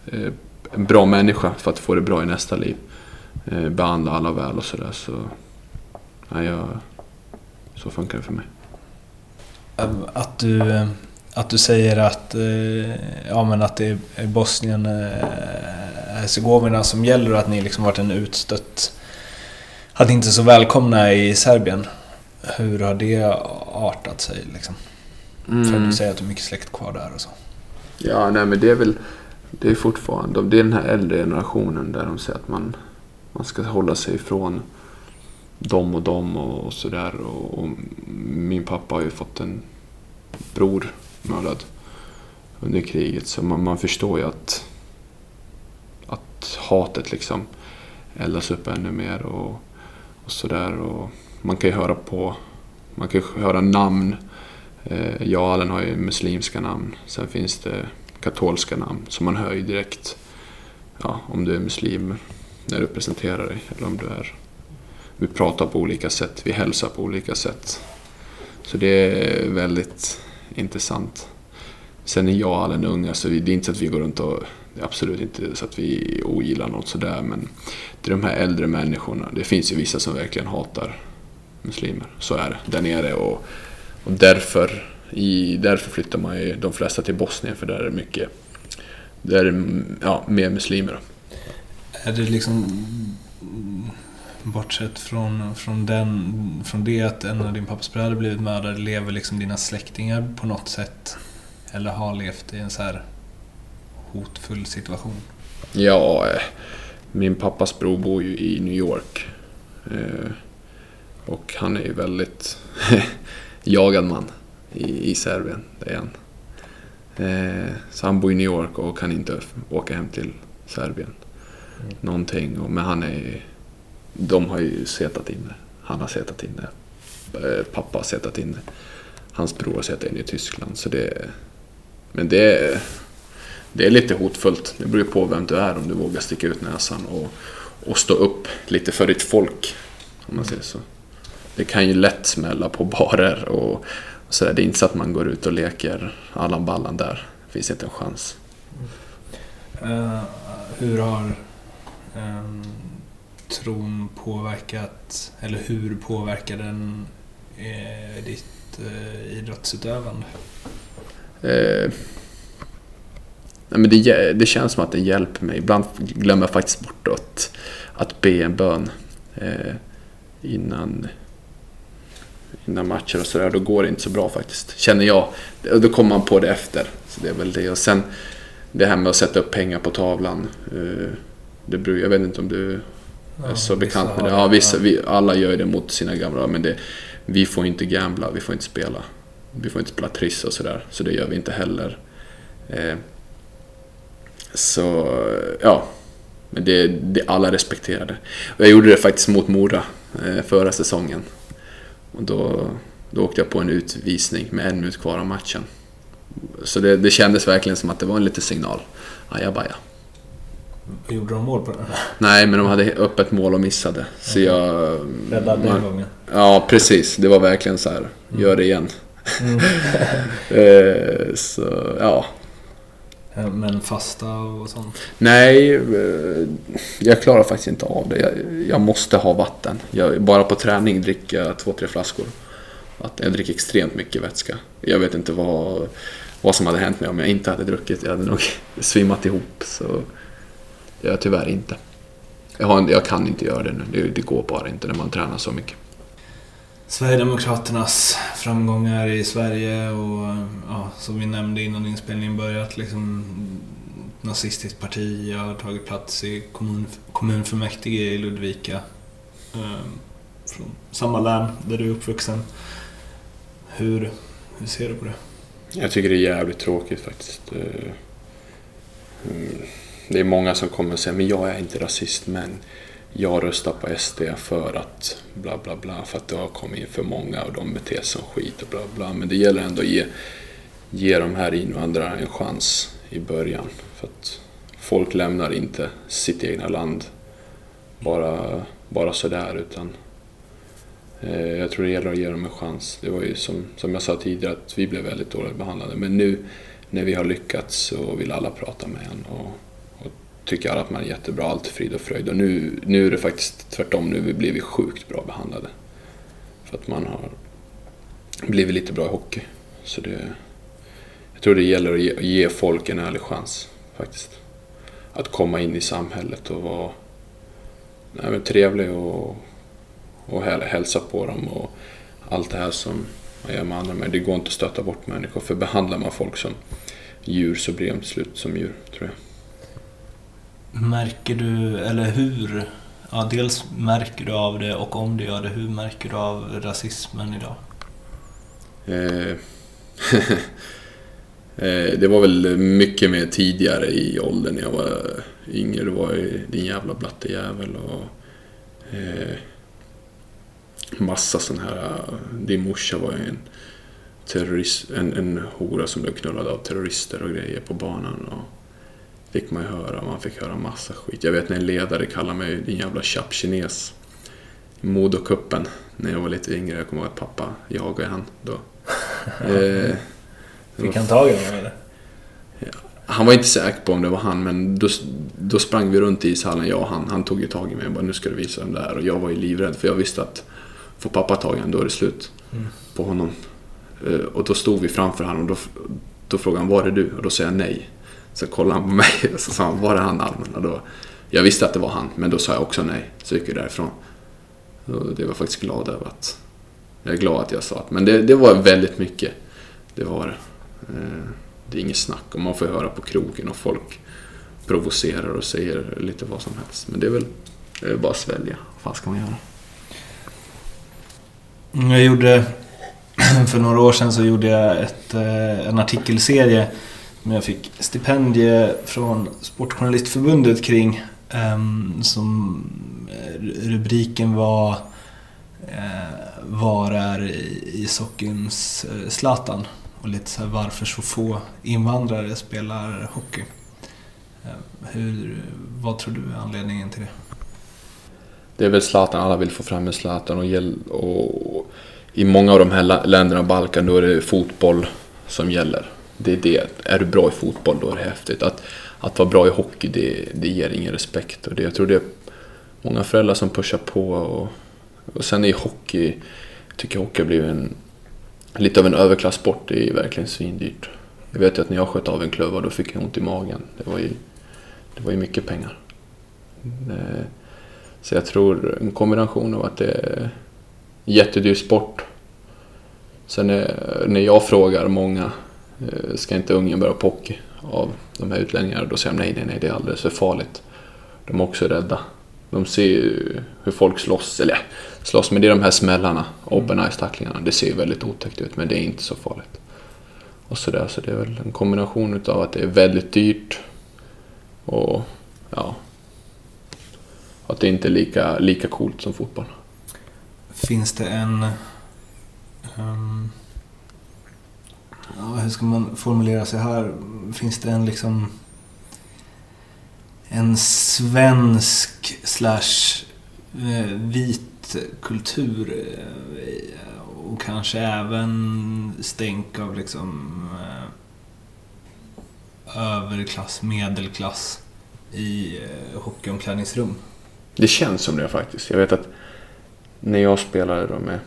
eh, en bra människa för att få det bra i nästa liv. Eh, behandla alla väl och sådär. Så, ja, jag, så funkar det för mig. Att du, eh, att du säger att, eh, ja, men att det är Bosnien eh, Hercegovina som gäller och att ni liksom varit en utstött... Att ni inte är så välkomna i Serbien. Hur har det artat sig liksom? För att du säger att du har mycket släkt kvar där och så. Ja, nej men det är väl det är fortfarande det är den här äldre generationen där de säger att man, man ska hålla sig ifrån dem och dem och, och sådär. Och, och min pappa har ju fått en bror mördad under kriget så man, man förstår ju att, att hatet liksom eldas upp ännu mer och, och sådär. Och man kan ju höra på, man kan ju höra namn Eh, jag och har ju muslimska namn. Sen finns det katolska namn. Så man hör ju direkt ja, om du är muslim när du presenterar dig. Eller om du är... Vi pratar på olika sätt. Vi hälsar på olika sätt. Så det är väldigt intressant. Sen är jag och Allen unga så det är inte så att vi går runt och... Det är absolut inte så att vi ogillar något sådär men det är de här äldre människorna. Det finns ju vissa som verkligen hatar muslimer. Så är det där nere och och därför, i, därför flyttar man ju de flesta till Bosnien för där är det mycket, där är ja, mer muslimer. Är det liksom bortsett från, från, den, från det att en av din pappas bröder blivit mördad, lever liksom dina släktingar på något sätt? Eller har levt i en så här hotfull situation? Ja, eh, min pappas bror bor ju i New York. Eh, och han är ju väldigt jagad man i, i Serbien. Det är han. Eh, så han bor i New York och kan inte åka hem till Serbien. Mm. Någonting. Men han är... De har ju setat inne. Han har setat inne. Eh, pappa har setat inne. Hans bror har setat inne i Tyskland. Så det, men det är, det är lite hotfullt. Det beror ju på vem du är om du vågar sticka ut näsan och, och stå upp lite för ditt folk. Om man säger så. Det kan ju lätt smälla på barer och, så sådär. Det är inte så att man går ut och leker Allan Ballan där. Det finns inte en chans. Uh, hur har um tron påverkat, eller hur påverkar den eh, ditt eh, idrottsutövande? Eh, nej, men det, det känns som att den hjälper mig. Ibland glömmer jag faktiskt bort att, att be en bön eh, innan, innan matcher och sådär. Då går det inte så bra faktiskt, känner jag. Och då kommer man på det efter. Så det är väl det. Och sen det här med att sätta upp pengar på tavlan. Eh, det jag vet inte om du är så bekant med det. Ja, vissa, vi, alla gör det mot sina gamla, men det, vi får inte gambla, vi får inte spela. Vi får inte spela triss och sådär, så det gör vi inte heller. Eh, så, ja. Men det, det, alla respekterar det. Och jag gjorde det faktiskt mot Mora eh, förra säsongen. Och då, då åkte jag på en utvisning med en minut kvar av matchen. Så det, det kändes verkligen som att det var en liten signal. Ajabaja. Gjorde de mål på den? Nej, men de hade öppet mål och missade. Så jag... Räddade den gången? Ja, precis. Det var verkligen så här. Gör det igen. Mm. Eh, så, ja. Eh, Men fasta och sånt? Nej, eh, jag klarar faktiskt inte av det. Jag, jag måste ha vatten. Jag, bara på träning dricker jag två, tre flaskor. Jag dricker extremt mycket vätska. Jag vet inte vad, vad som hade hänt mig om jag inte hade druckit. Jag hade nog svimmat ihop. Så jag tyvärr inte. Jag, har, en- jag kan inte göra det nu. Det, det går bara inte när man tränar så mycket. Sverigedemokraternas framgångar i Sverige och ja, som vi nämnde innan inspelningen börjat liksom nazistiskt parti har tagit plats i kommun, kommunfullmäktige i Ludvika. Ehm, från samma län där du är uppvuxen. Hur, hur ser du på det? Jag tycker det är jävligt tråkigt faktiskt. Eh, mm, det är många som kommer och säger men jag är inte rasist men jag röstar på SD för att bla bla bla för att det har kommit in för många och de beter sig som skit och bla bla. Men det gäller ändå att ge, ge de här invandrarna en chans i början. För att folk lämnar inte sitt egna land bara, bara sådär utan Eh, Jag tror det gäller att ge dem en chans. Det var ju som, som jag sa tidigare att vi blev väldigt dåligt behandlade. Men nu när vi har lyckats så vill alla prata med en och, tycker alla att man är jättebra, allt är frid och fröjd. Och nu, nu är det faktiskt tvärtom, nu blir vi sjukt bra behandlade. För att man har blivit lite bra i hockey. Så det, jag tror det gäller att ge, ge folk en ärlig chans faktiskt. Att komma in i samhället och vara nej, men trevlig och och hälsa på dem och allt det här som man gör med andra. Men det går inte att stöta bort människor för behandlar man folk som djur så blir de till slut som djur, tror jag. Märker du, eller hur, ja dels märker du av det och om du gör det, hur märker du av rasismen idag? Eh, eh, det var väl mycket mer tidigare i åldern när jag var yngre. Det var ju din jävla blattejävel och eh, massa sån här... Eh, din morsa var ju en terrorist, en, en hora som blev knullad av terrorister och grejer på banan. Och fick man ju höra, man fick höra massa skit. Jag vet när en ledare kallade mig din jävla tjapp-kines. Modokuppen när jag var lite yngre. Jag kommer ihåg att pappa jagade han då. Eh, Fick han tag i dem eller? han var inte säker på om det var han, men då, då sprang vi runt i ishallen, jag och han. Han tog ju tag i mig och bara, nu ska du visa vem det är. Och jag var ju livrädd, för jag visste att får pappa tag i honom, då är det slut Mm. på honom. Eh, Och då stod vi framför honom och då, då frågade han, var är du? Och då säger jag nej. Så kollade han på mig och så sa han, var det han Almen? Och då Jag visste att det var han, men då sa jag också nej. Så gick jag därifrån. Och det var jag faktiskt glad över att... Jag är glad att jag sa att... Men det, det var väldigt mycket. Det var det. Det är inget snack och man får höra på krogen och folk provocerar och säger lite vad som helst. Men det är väl, det är bara att svälja. Vad fan ska man göra? Jag gjorde... För några år sedan så gjorde jag ett, eh, en artikelserie som jag fick stipendie från Sportjournalistförbundet kring. Ehm, som eh, rubriken var eh, Var är ishockeyns eh, Zlatan? Och lite så här varför så få invandrare spelar hockey. Ehm, hur, vad tror du är anledningen till det? Det är väl Zlatan, alla vill få fram en Zlatan och, och, och i många av de här länderna på Balkan då är det fotboll som gäller. Det är det. Är du bra i fotboll då är det häftigt. Att, att vara bra i hockey det, det ger ingen respekt. Och det, jag tror det är många föräldrar som pushar på. Och, och sen är hockey, jag tycker hockey har blivit en, lite av en överklassport. Det är verkligen svindyrt. Jag vet ju att när jag sköt av en klubba då fick jag ont i magen. Det var ju, det var ju mycket pengar. Eh, så jag tror en kombination av att det är jättedyr sport. Sen är, när jag frågar många, ska inte Ungern börja på hockey av de här utlänningarna? Då säger de nej, nej, nej, det är alldeles för farligt. De är också rädda. De ser ju hur folk slåss, eller ja, slåss, men det är de här smällarna, open ice tacklingarna. Det ser ju väldigt otäckt ut, men det är inte så farligt. Och sådär, så det är väl en kombination utav att det är väldigt dyrt och ja, att det inte är lika, lika coolt som fotboll. Finns det en... ehm, ja, hur ska man formulera sig här? Finns det en liksom... En svensk slash eh, vit kultur eh, och kanske även stänk av liksom eh, överklass, medelklass i hockeyomklädningsrum. Det känns som det faktiskt. Jag vet att när jag spelade då med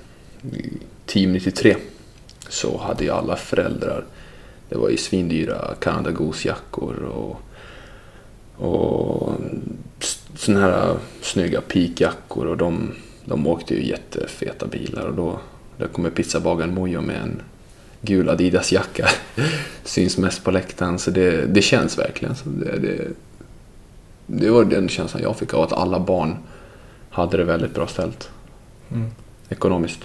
Team 93 så hade ju alla föräldrar, det var ju svindyra Canada Goose-jackor och, och sådana här snygga peakjackor och de, de åkte ju jättefeta bilar och då där kommer pizzabagaren Mojo med en gul Adidas-jacka. Syns mest på läktaren så det, det känns verkligen. Så det, det, det var den känslan jag fick av att alla barn hade det väldigt bra ställt Mm. ekonomiskt.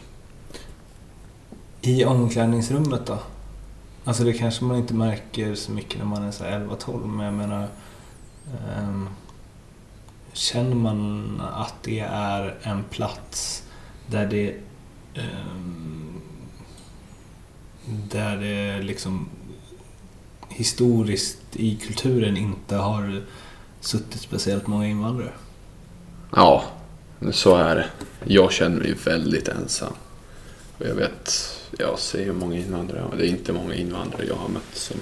I omklädningsrummet då? Alltså det kanske man inte märker så mycket när man är 11-12 men jag menar um, Känner man att det är en plats där det um, där det liksom historiskt i kulturen inte har suttit speciellt många invandrare? Ja, så är det. Jag känner mig väldigt ensam. Och jag vet, jag ser hur många invandrare, och det är inte många invandrare jag har mött som,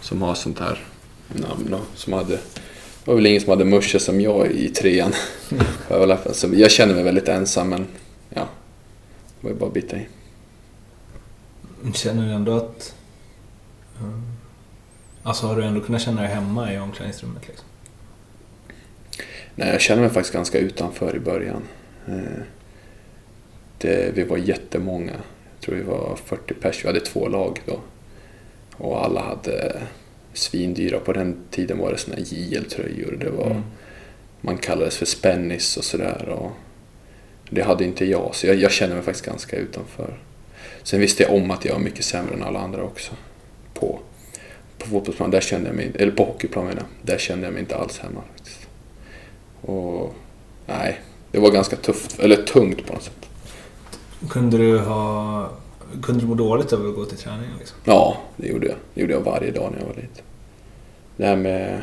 som har sånt här namn. Då, som hade, det var väl ingen som hade musche som jag i trean. Haft- alltså, jag känner mig väldigt ensam men ja, det var ju bara att bita i. Känner du ändå att... mm, Alltså har du ändå kunnat känna dig hemma i omklädningsrummet liksom? Nej, jag kände mig faktiskt ganska utanför i början. Eh, Det, vi var jättemånga. Jag tror vi var 40 pers. Vi hade två lag då. Och alla hade svindyra. På den tiden var det såna JL-tröjor. Det var, Mm. Man kallades för spännis och sådär. och Det hade inte jag, så jag, jag kände mig faktiskt ganska utanför. Sen visste jag om att jag var mycket sämre än alla andra också. På, på fotbollsplan, där kände jag mig, eller på hockeyplan menar jag, där kände jag mig inte alls hemma faktiskt. Och nej, det var ganska tufft, eller tungt på något sätt. Kunde du ha... Kunde du må dåligt över att gå till träningen liksom? Ja, det gjorde jag. Det gjorde jag varje dag när jag var liten. Det här med...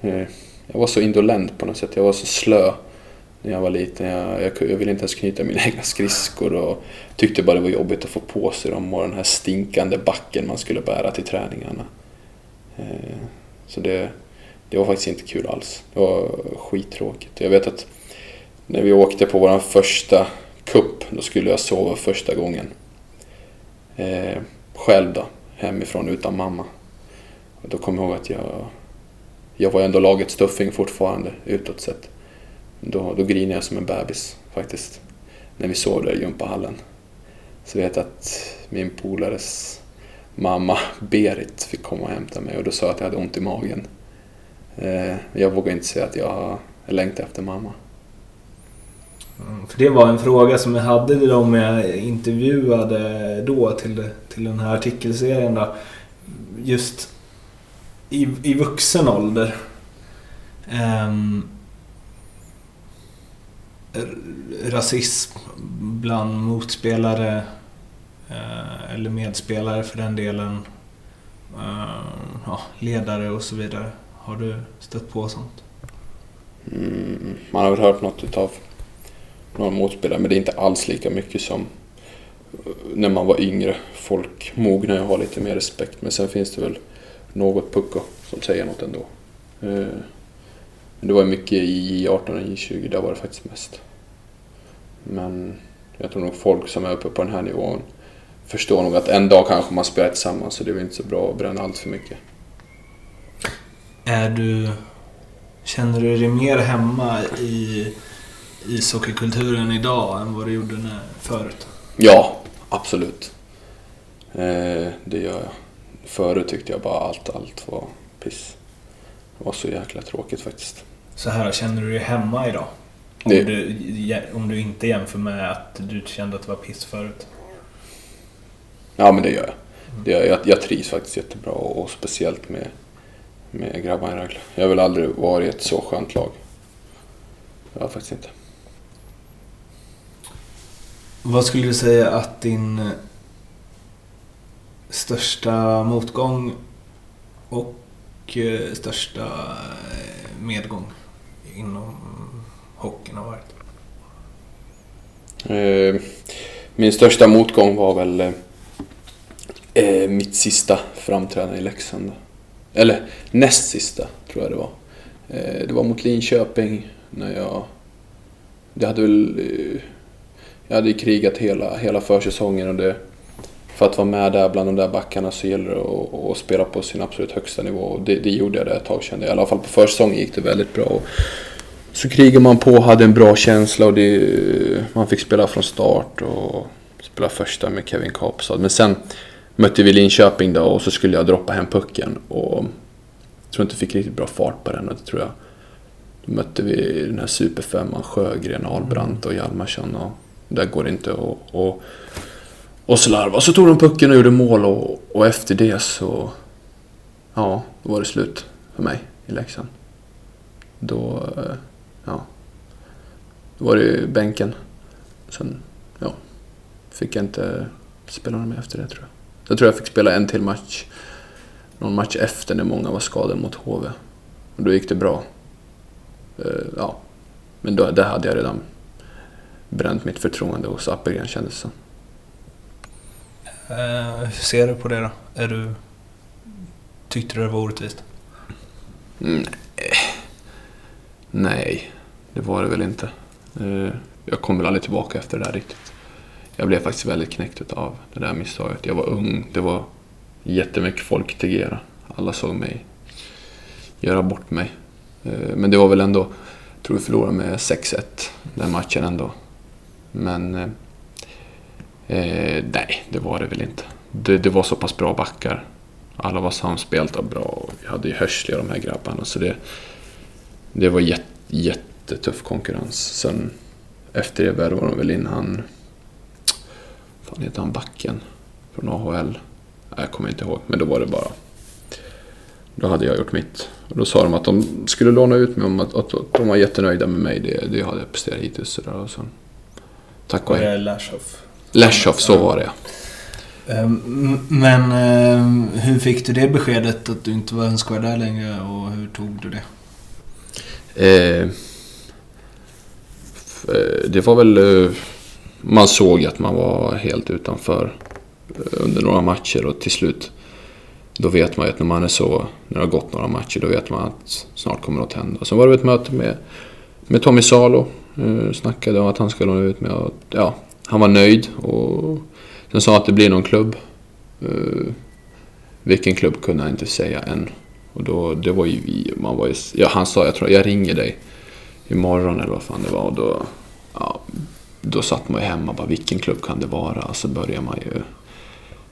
Eh, jag var så indolent på något sätt. Jag var så slö när jag var liten. Jag, jag, jag ville inte ens knyta mina egna skridskor och tyckte bara det var jobbigt att få på sig dem och den här stinkande backen man skulle bära till träningarna. Eh, så det, det var faktiskt inte kul alls. Det var skittråkigt. Jag vet att när vi åkte på vår första kupp, då skulle jag sova första gången. Eh, själv då, hemifrån utan mamma. Och då kommer jag ihåg att jag jag var ändå lagets tuffing fortfarande utåt sett. Då, då grinade jag som en bebis faktiskt. När vi sov där i gympahallen. Så vet jag att min polares mamma Berit fick komma och hämta mig och då sa jag att jag hade ont i magen. Eh, jag vågade inte säga att jag längtade efter mamma. Mm, för det var en fråga som jag hade till dem jag intervjuade då till, till den här artikelserien. Då. Just i, i vuxen ålder. Um, rasism bland motspelare uh, eller medspelare för den delen. Uh, ja, ledare och så vidare. Har du stött på sånt? Mm, man har väl hört något utav några motspelare men det är inte alls lika mycket som eh, när man var yngre. Folk mognar och har lite mer respekt men sen finns det väl något pucko som säger något ändå. Eh, men det var mycket i J18 och J20, där var det faktiskt mest. Men jag tror nog folk som är uppe på den här nivån förstår nog att en dag kanske man spelar tillsammans så det är väl inte så bra att bränna allt för mycket. Är du... Känner du dig mer hemma i ishockeykulturen idag än vad du gjorde när, förut? Ja, absolut. Eh, det gör jag. Förut tyckte jag bara allt, allt var piss. Det var så jäkla tråkigt faktiskt. Så här, känner du dig hemma idag? Om, det... du, om du inte jämför med att du kände att det var piss förut? Ja, men det gör jag. Det gör jag. jag. trivs faktiskt jättebra och speciellt med, med grabbarna i Rögle. Jag har väl aldrig varit ett så skönt lag. Jag har faktiskt inte. Vad skulle du säga att din eh, största motgång och eh, största eh, medgång inom hockeyn har varit? Min största motgång var väl mitt sista framträdande i Leksand. Eller näst sista, tror jag det var. Det var mot Linköping när jag... Det hade väl... Jag hade ju krigat hela, hela försäsongen och det för att vara med där bland de där backarna så gäller det att, att spela på sin absolut högsta nivå. Och det, det gjorde jag det ett tag kände jag. I alla fall på försäsongen gick det väldigt bra. Och så krigade man på, hade en bra känsla och det, man fick spela från start och spela första med Kevin Kapstad. Men sen mötte vi Linköping då och så skulle jag droppa hem pucken. Och jag tror inte jag fick riktigt bra fart på den. Och det tror jag. Då mötte vi den här superfemman Sjögren, Ahlbrandt och Hjalmarsson. Och där går det inte att och slarva. Så tog de pucken och gjorde mål och, och efter det så... Ja, då var det slut för mig i Leksand. Då... Eh, ja. Då var det ju bänken. Sen, ja. Fick jag inte spela med efter det tror jag. Jag tror jag fick spela en till match. Någon match efter när många var skadade mot HV. Och då gick det bra. Eh, ja. Men då, det hade jag redan bränt mitt förtroende hos Appelgren kändes det som. Eh, hur ser du på det då? Är du, tyckte du det var orättvist? Nej. Nej, det var det väl inte. Eh, jag kom väl aldrig tillbaka efter det där riktigt. Jag blev faktiskt väldigt knäckt av det där misstaget. Jag var ung, det var jättemycket folk till Gera. Alla såg mig göra bort mig. Eh, men det var väl ändå, jag tror vi förlorade med 6-1 den matchen ändå. Men eh, eh, nej, det var det väl inte. Det, det, var så pass bra backar. Alla var samspelta bra och vi hade ju Hörsli och de här grabbarna. Så det, det var jätt, jättetuff konkurrens. Sen efter det värvade de väl in han... fan heter han backen? Från AHL? Nej, jag kommer inte ihåg, men då var det bara... Då hade jag gjort mitt. Och då sa de att de skulle låna ut mig om att, att, att de var jättenöjda med mig. Det, det hade presterat hittills. Och, och sen, tack och hej. Lashoff? Lashoff, så var det ehm, Men ehm, hur fick du det beskedet att du inte var önskvärd där längre och hur tog du det? Eh, eh, det var väl... Eh, man såg att man var helt utanför under några matcher och till slut då vet man ju att när man är så, när det har gått några matcher, då vet man att snart kommer något hända. Sen var det ett möte med, med Tommy Salo. Eh, snackade om att han skulle låna ut mig och ja, han var nöjd och sen sa att det blir någon klubb. Uh, vilken klubb kunde han inte säga än. Och då, det var ju vi, man var ju, ja, han sa jag tror jag ringer dig imorgon eller vad fan det var. Och då, ja, då satt man ju hemma bara vilken klubb kan det vara? Och så börjar man ju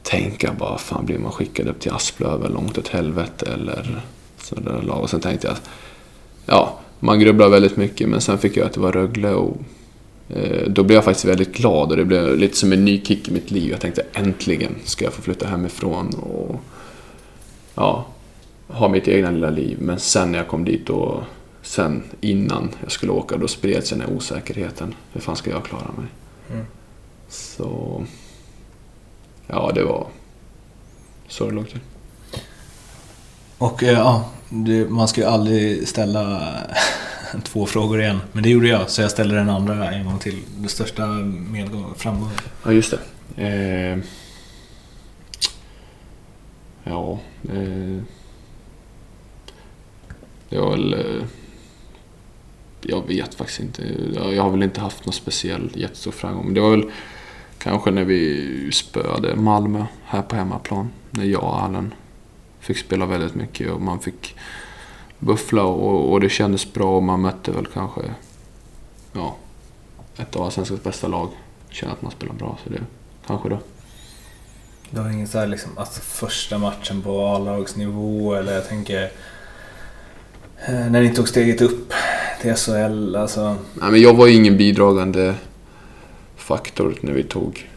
tänka bara, fan blir man skickad upp till Asplöv långt åt helvete eller sådär lag. Och sen tänkte jag, ja, man grubblar väldigt mycket men sen fick jag att det var Rögle och eh, då blev jag faktiskt väldigt glad och det blev lite som en ny kick i mitt liv. Jag tänkte äntligen ska jag få flytta hemifrån och ja, ha mitt egna lilla liv. Men sen när jag kom dit och sen innan jag skulle åka då spreds den här osäkerheten. Hur fan ska jag klara mig? Mm. Så ja, det var så det låg till. Och eh, ja, det, man ska ju aldrig ställa två frågor igen. Men det gjorde jag, så jag ställer den andra en gång till. Den största medgång, framgången. Ja, just det. Eh, ja, eh, det var väl... Eh, jag vet faktiskt inte. Jag, jag har väl inte haft någon speciell jättestor framgång. Men det var väl kanske när vi spöade Malmö här på hemmaplan. När jag och Allen fick spela väldigt mycket och man fick buffla och, och det kändes bra och man mötte väl kanske ja, ett av Allsvenskans bästa lag. Kände att man spelar bra, så det kanske då. Det var ingen så här liksom, alltså första matchen på A-lagsnivå eller jag tänker eh, när ni tog steget upp till SHL, alltså. Nej, men jag var ju ingen bidragande faktor när vi tog...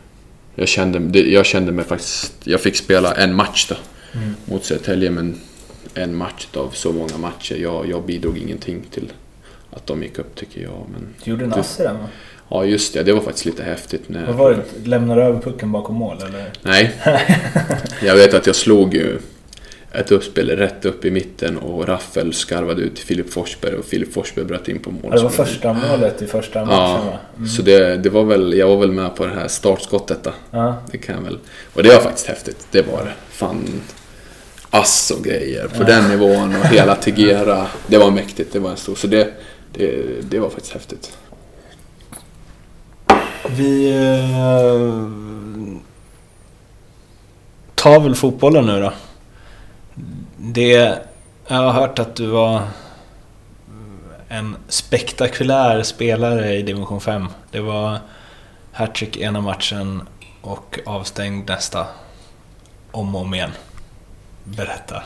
Jag kände, jag kände mig faktiskt... Jag fick spela en match då Mm. mot Södertälje, men en match av så många matcher. Jag, jag bidrog ingenting till att de gick upp tycker jag. Men, Gjorde Nasse den va? ja, just det. Det var faktiskt lite häftigt. När, Vad var det? Lämnade du över pucken bakom mål eller? Nej. Jag vet att jag slog ju ett uppspel rätt upp i mitten och Raffel skarvade ut till Filip Forsberg och Filip Forsberg bröt in på mål. Ja, det var första målet i första matchen Ja, va? Mm. så det, det var väl, jag var väl med på det här startskottet då. Ja. Det kan väl. Och det var faktiskt häftigt. Det var det. Fan. Ass och grejer på den nivån och hela Tegera. Det var mäktigt. Det var en stor. Så det, det, det var faktiskt häftigt. Vi eh, tar väl fotbollen nu då. Det, jag har hört att du var en spektakulär spelare i division 5. Det var hattrick ena matchen och avstängd nästa. Om och om igen. Berätta.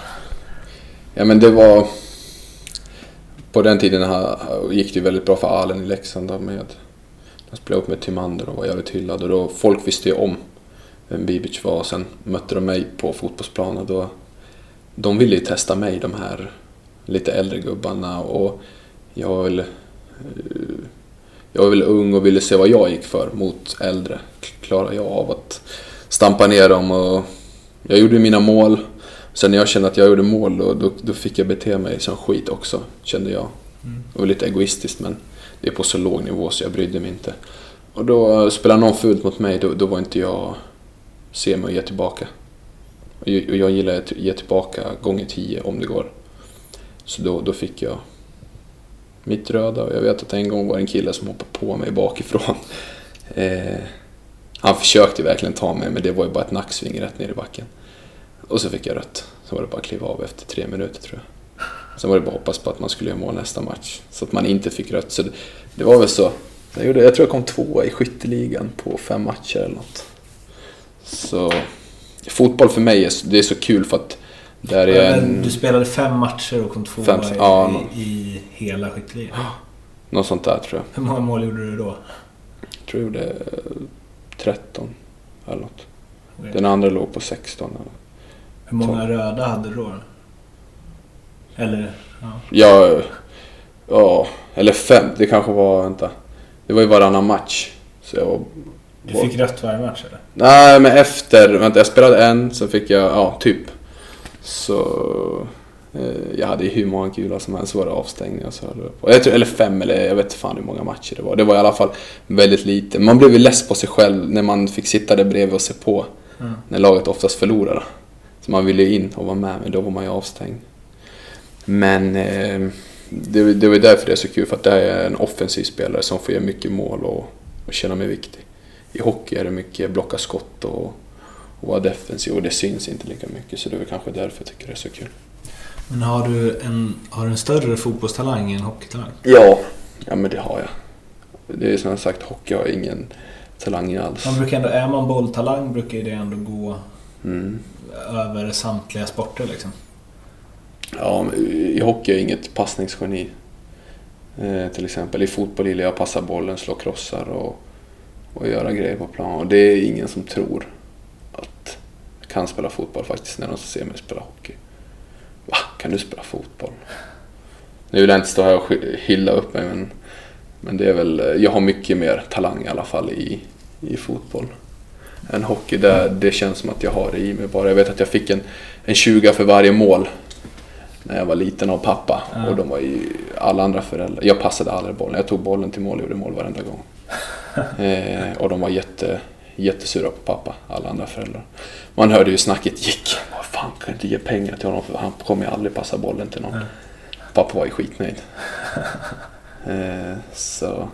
Ja men det var... På den tiden gick det ju väldigt bra för Allen i Leksand med... De spelade upp med Timander och var jävligt hyllad och då folk visste ju om vem Bibic var och sen mötte de mig på fotbollsplanen då... De ville ju testa mig, de här lite äldre gubbarna och jag var väl... Jag var väl ung och ville se vad jag gick för mot äldre. Klarar jag av att stampa ner dem och... Jag gjorde mina mål. Sen när jag kände att jag gjorde mål då, då, då fick jag bete mig som skit också, kände jag. Det var lite egoistiskt men det är på så låg nivå så jag brydde mig inte. Och då eh, spelade någon fult mot mig, då, då var inte jag se mig och ge tillbaka. Och jag, och jag gillar att ge tillbaka gånger tio om det går. Så då, då fick jag mitt röda och jag vet att en gång var det en kille som hoppade på mig bakifrån. Eh, han försökte verkligen ta mig men det var ju bara ett nacksving rätt ner i backen. Och så fick jag rött. Så var det bara att kliva av efter tre minuter tror jag. Sen var det bara att hoppas på att man skulle göra mål nästa match. Så att man inte fick rött. Så det, det var väl så. Jag, gjorde, jag tror jag kom tvåa i skytteligan på fem matcher eller något. Så fotboll för mig är, det är så kul för att där är en, Du spelade fem matcher och kom tvåa Fem- i, ja, i, i hela skytteligan. något sånt där tror jag. Hur många mål gjorde du då? Jag tror jag gjorde eh, 13 eller något. Den andra låg på 16 eller Hur många röda hade du då? Eller? Ja. Ja, ja, eller fem. Det kanske var, vänta. Det var ju varannan match. Så jag var, Du fick rött varje match eller? Nej, men efter, vänta, jag spelade en, så fick jag, ja, typ. Så eh, jag hade ju hur många kulor som helst, så var det avstängningar. Så höll på. Jag tror, eller fem, eller jag vet fan hur många matcher det var. Det var i alla fall väldigt lite. Man blev ju less på sig själv när man fick sitta där bredvid och se på. Mm. När laget oftast förlorade. Så man ville ju in och vara med, men då var man ju avstängd. Men eh, det, det var därför det är så kul, för att det här är en offensiv spelare som får göra mycket mål och, och känna mig viktig. I hockey är det mycket blocka skott och, och vara defensiv och det syns inte lika mycket så det är väl kanske därför jag tycker det är så kul. Men har du en, har du en större fotbollstalang än hockeytalang? Ja, ja men det har jag. Det är som jag sagt, hockey har jag ingen talang alls. Man brukar ändå, är man bolltalang brukar det ändå gå Mm över samtliga sporter liksom. Ja, i hockey är jag inget passningsgeni. Eh, till exempel i fotboll gillar jag att passa bollen, slå krossar och, och göra grejer på plan. Och det är ingen som tror att jag kan spela fotboll faktiskt när de ser mig spela hockey. Va? Kan du spela fotboll? Nu vill jag inte stå här och hylla upp mig men, men det är väl, eh, jag har mycket mer talang i alla fall i, i fotboll än hockey. Det, det känns som att jag har det i mig bara. Jag vet att jag fick en, en 20 för varje mål när jag var liten av pappa. Ja. Och de var ju alla andra föräldrar. Jag passade aldrig bollen. Jag tog bollen till mål och gjorde mål varenda gång. eh, och de var jätte, jättesura på pappa, alla andra föräldrar. Man hörde ju snacket gick. Vad fan, kan jag inte ge pengar till honom för han kommer ju aldrig passa bollen till någon. Ja. Pappa var ju skitnöjd. eh, så,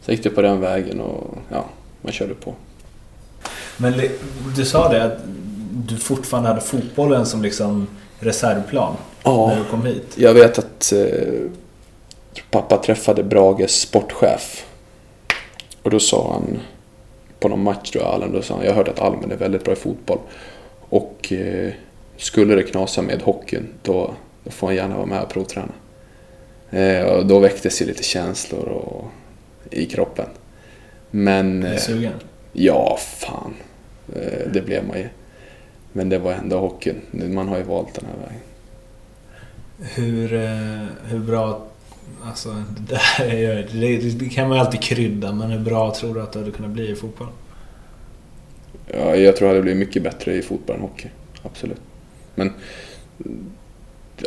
så gick det på den vägen och ja, man körde på. Men du sa det att du fortfarande hade fotbollen som liksom reservplan Ja. när du kom hit. Jag vet att eh, pappa träffade Brages sportchef. Och då sa han, på någon match tror jag, Allen, då sa han, jag hörde att Almen är väldigt bra i fotboll. Och eh, skulle det knasa med hockeyn, då, då får han gärna vara med och provträna. Eh, och då väcktes ju lite känslor och, i kroppen. Men... Är du Eh, sugen? ja, fan. Eh, det blev man ju. Men det var ändå hockeyn. Man har ju valt den här vägen. Hur, eh, hur bra... Alltså, det, där är det, det kan man ju alltid krydda, men hur bra tror du att du hade kunnat bli i fotboll? Ja, jag tror att det blir mycket bättre i fotboll än hockey. Absolut. Men mm,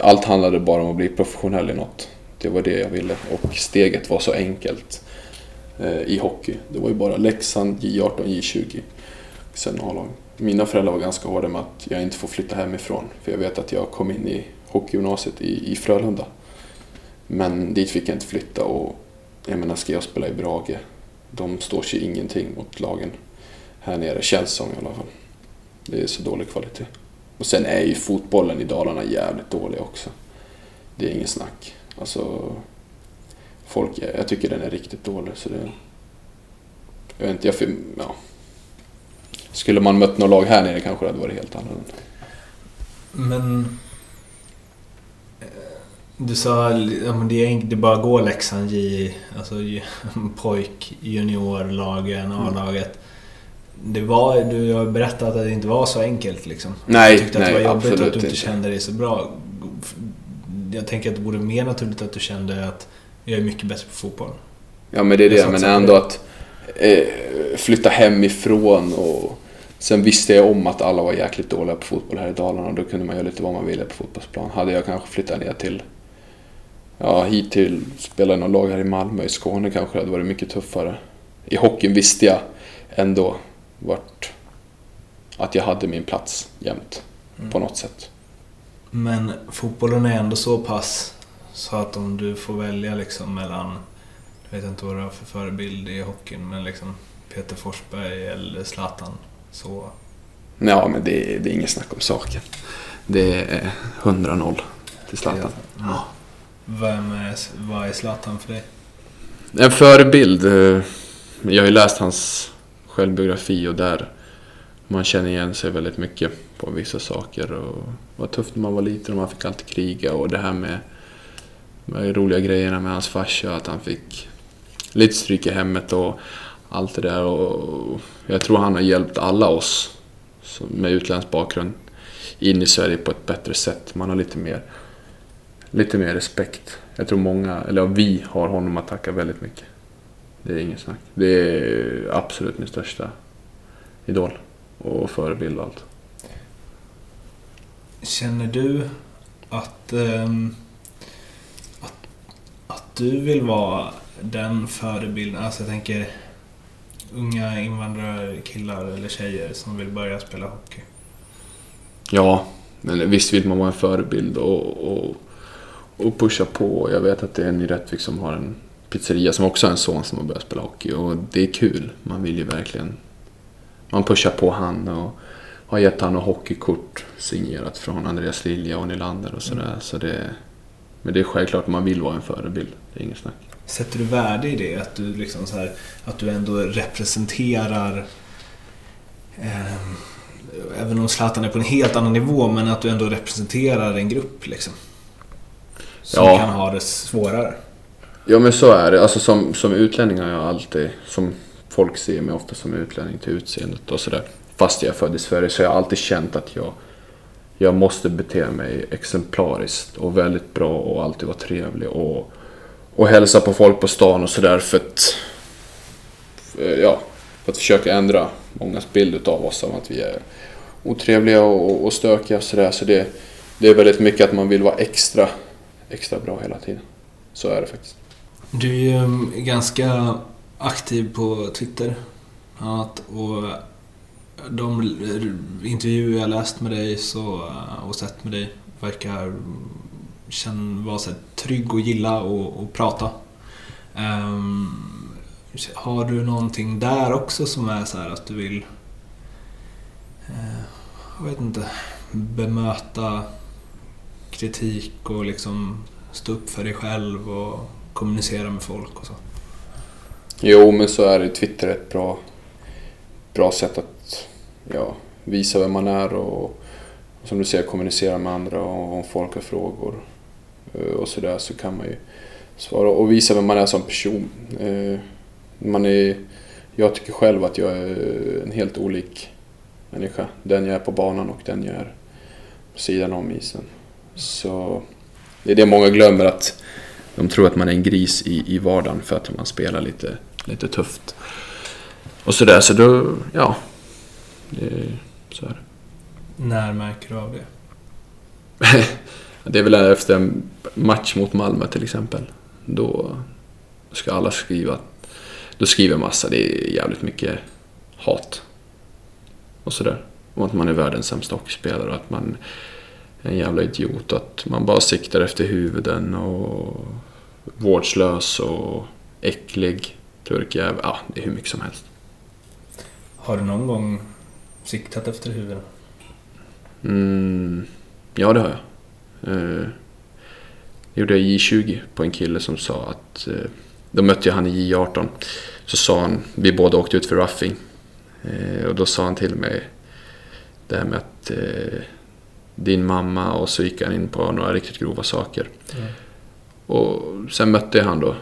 allt handlade bara om att bli professionell i något. Det var det jag ville och steget var så enkelt eh, i hockey. Det var ju bara Leksand, J18, J20, sen A-lag. Mina föräldrar var ganska hårda med att jag inte får flytta hemifrån för jag vet att jag kom in i hockeygymnasiet i, i Frölunda. Men dit fick jag inte flytta och jag menar, ska jag spela i Brage, de står sig ingenting mot lagen här nere, känns som i alla fall. Det är så dålig kvalitet. Och sen är ju fotbollen i Dalarna jävligt dålig också. Det är ingen snack. Alltså, folk, jag tycker den är riktigt dålig så det... Jag vet inte, jag... Ja. Skulle man mött något lag här nere kanske det hade varit helt annorlunda. Men... eh, Du sa ja, men det är enkelt, det bara går Leksand J, alltså pojk, juniorlagen, A-laget. Det var, du har berättat att det inte var så enkelt liksom. Nej, du tyckte att det nej, var jobbigt och att du inte kände dig så bra. Jag tänker att det vore mer naturligt att du kände att jag är mycket bättre på fotboll. Ja men det är Jag det, men ändå det. att eh, flytta hemifrån och sen visste jag om att alla var jäkligt dåliga på fotboll här i Dalarna och då kunde man göra lite vad man ville på fotbollsplan. Hade jag kanske flyttat ner till, ja hit till, spela i någon lag här i Malmö, i Skåne kanske det hade varit mycket tuffare. I hockeyn visste jag ändå vart, att jag hade min plats jämt Mm. på något sätt. Men fotbollen är ändå så pass så att om du får välja liksom mellan, jag vet inte vad du har för förebild i hockeyn, men liksom Peter Forsberg eller Zlatan. Så Ja men det, är- det är inget snack om saken. Det är 100-0 till Zlatan. Mm. Vem är, vad är Zlatan för dig? En förebild. eh, Jag har ju läst hans självbiografi och där man känner igen sig väldigt mycket på vissa saker. Och det var tufft när man var liten och man fick alltid kriga och det här med, med roliga grejerna med hans farsa, att han fick lite stryk i hemmet och allt det där. Och jag tror han har hjälpt alla oss med utländsk bakgrund in i Sverige på ett bättre sätt. Man har lite mer, lite mer respekt. Jag tror många, eller vi har honom att tacka väldigt mycket. Det är inget snack. Det är absolut min största idol och förebild och allt. Känner du att, ähm, att, att du vill vara den förebilden? Alltså jag tänker unga invandrarkillar eller tjejer som vill börja spela hockey. Ja, men visst vill man vara en förebild och, och, och pusha på. Jag vet att det är en i Rättvik som har en pizzeria som också har en son som har börjat spela hockey och det är kul. Man vill ju verkligen... Man pushar på han och har gett han ett hockeykort signerat från Andreas Lilja och Nylander och sådär. Så det, men det är självklart att man vill vara en förebild. Det är inget snack. Sätter du värde i det? Att du, liksom så här, att du ändå representerar eh, Även om Zlatan är på en helt annan nivå, men att du ändå representerar en grupp liksom. Som Ja. kan ha det svårare. Ja men så är det. Alltså som, som utlänning har jag alltid, som folk ser mig ofta som utlänning till utseendet och sådär. Fast jag är född i Sverige så har jag alltid känt att jag, jag måste bete mig exemplariskt och väldigt bra och alltid vara trevlig och, och hälsa på folk på stan och sådär för att, för, ja, för att försöka ändra mångas bild av oss om att vi är otrevliga och, och stökiga och sådär. Så det, det är väldigt mycket att man vill vara extra, extra bra hela tiden. Så är det faktiskt. Du är ju mm, ganska aktiv på Twitter. Annat, och de intervjuer jag läst med dig så, och sett med dig verkar känna, vara så här, trygg och gilla och, och prata. Um, har du någonting där också som är så här att du vill uh, jag vet inte, bemöta kritik och liksom stå upp för dig själv och kommunicera med folk och så. Jo, men så är det. Twitter är ett bra, bra sätt att ja, visa vem man är och som du säger kommunicera med andra och om folk har frågor och sådär så kan man ju svara och visa vem man är som person. Eh, Man är, jag tycker själv att jag är en helt olik människa. Den jag är på banan och den jag är på sidan om isen. Så det är det många glömmer att de tror att man är en gris i, i vardagen för att man spelar lite, lite tufft. Och sådär, så då, ja. Det, så är det. När märker du av det? Det är väl efter en match mot Malmö till exempel. Då ska alla skriva. Då skriver massa, det är jävligt mycket hat. Och sådär. Och att man är världens sämsta hockeyspelare och att man är en jävla idiot. Och att man bara siktar efter huvuden och vårdslös och äcklig. Turkjävel. Ja, det är hur mycket som helst. Har du någon gång siktat efter huvudet? Mm, ja, det har jag. Eh, gjorde jag i J20 på en kille som sa att... Eh, då mötte jag han i J18. Så sa han, vi båda åkte ut för roughing. Eh, och då sa han till mig det här med att eh, din mamma och så gick han in på några riktigt grova saker. Mm. Och sen mötte jag han då.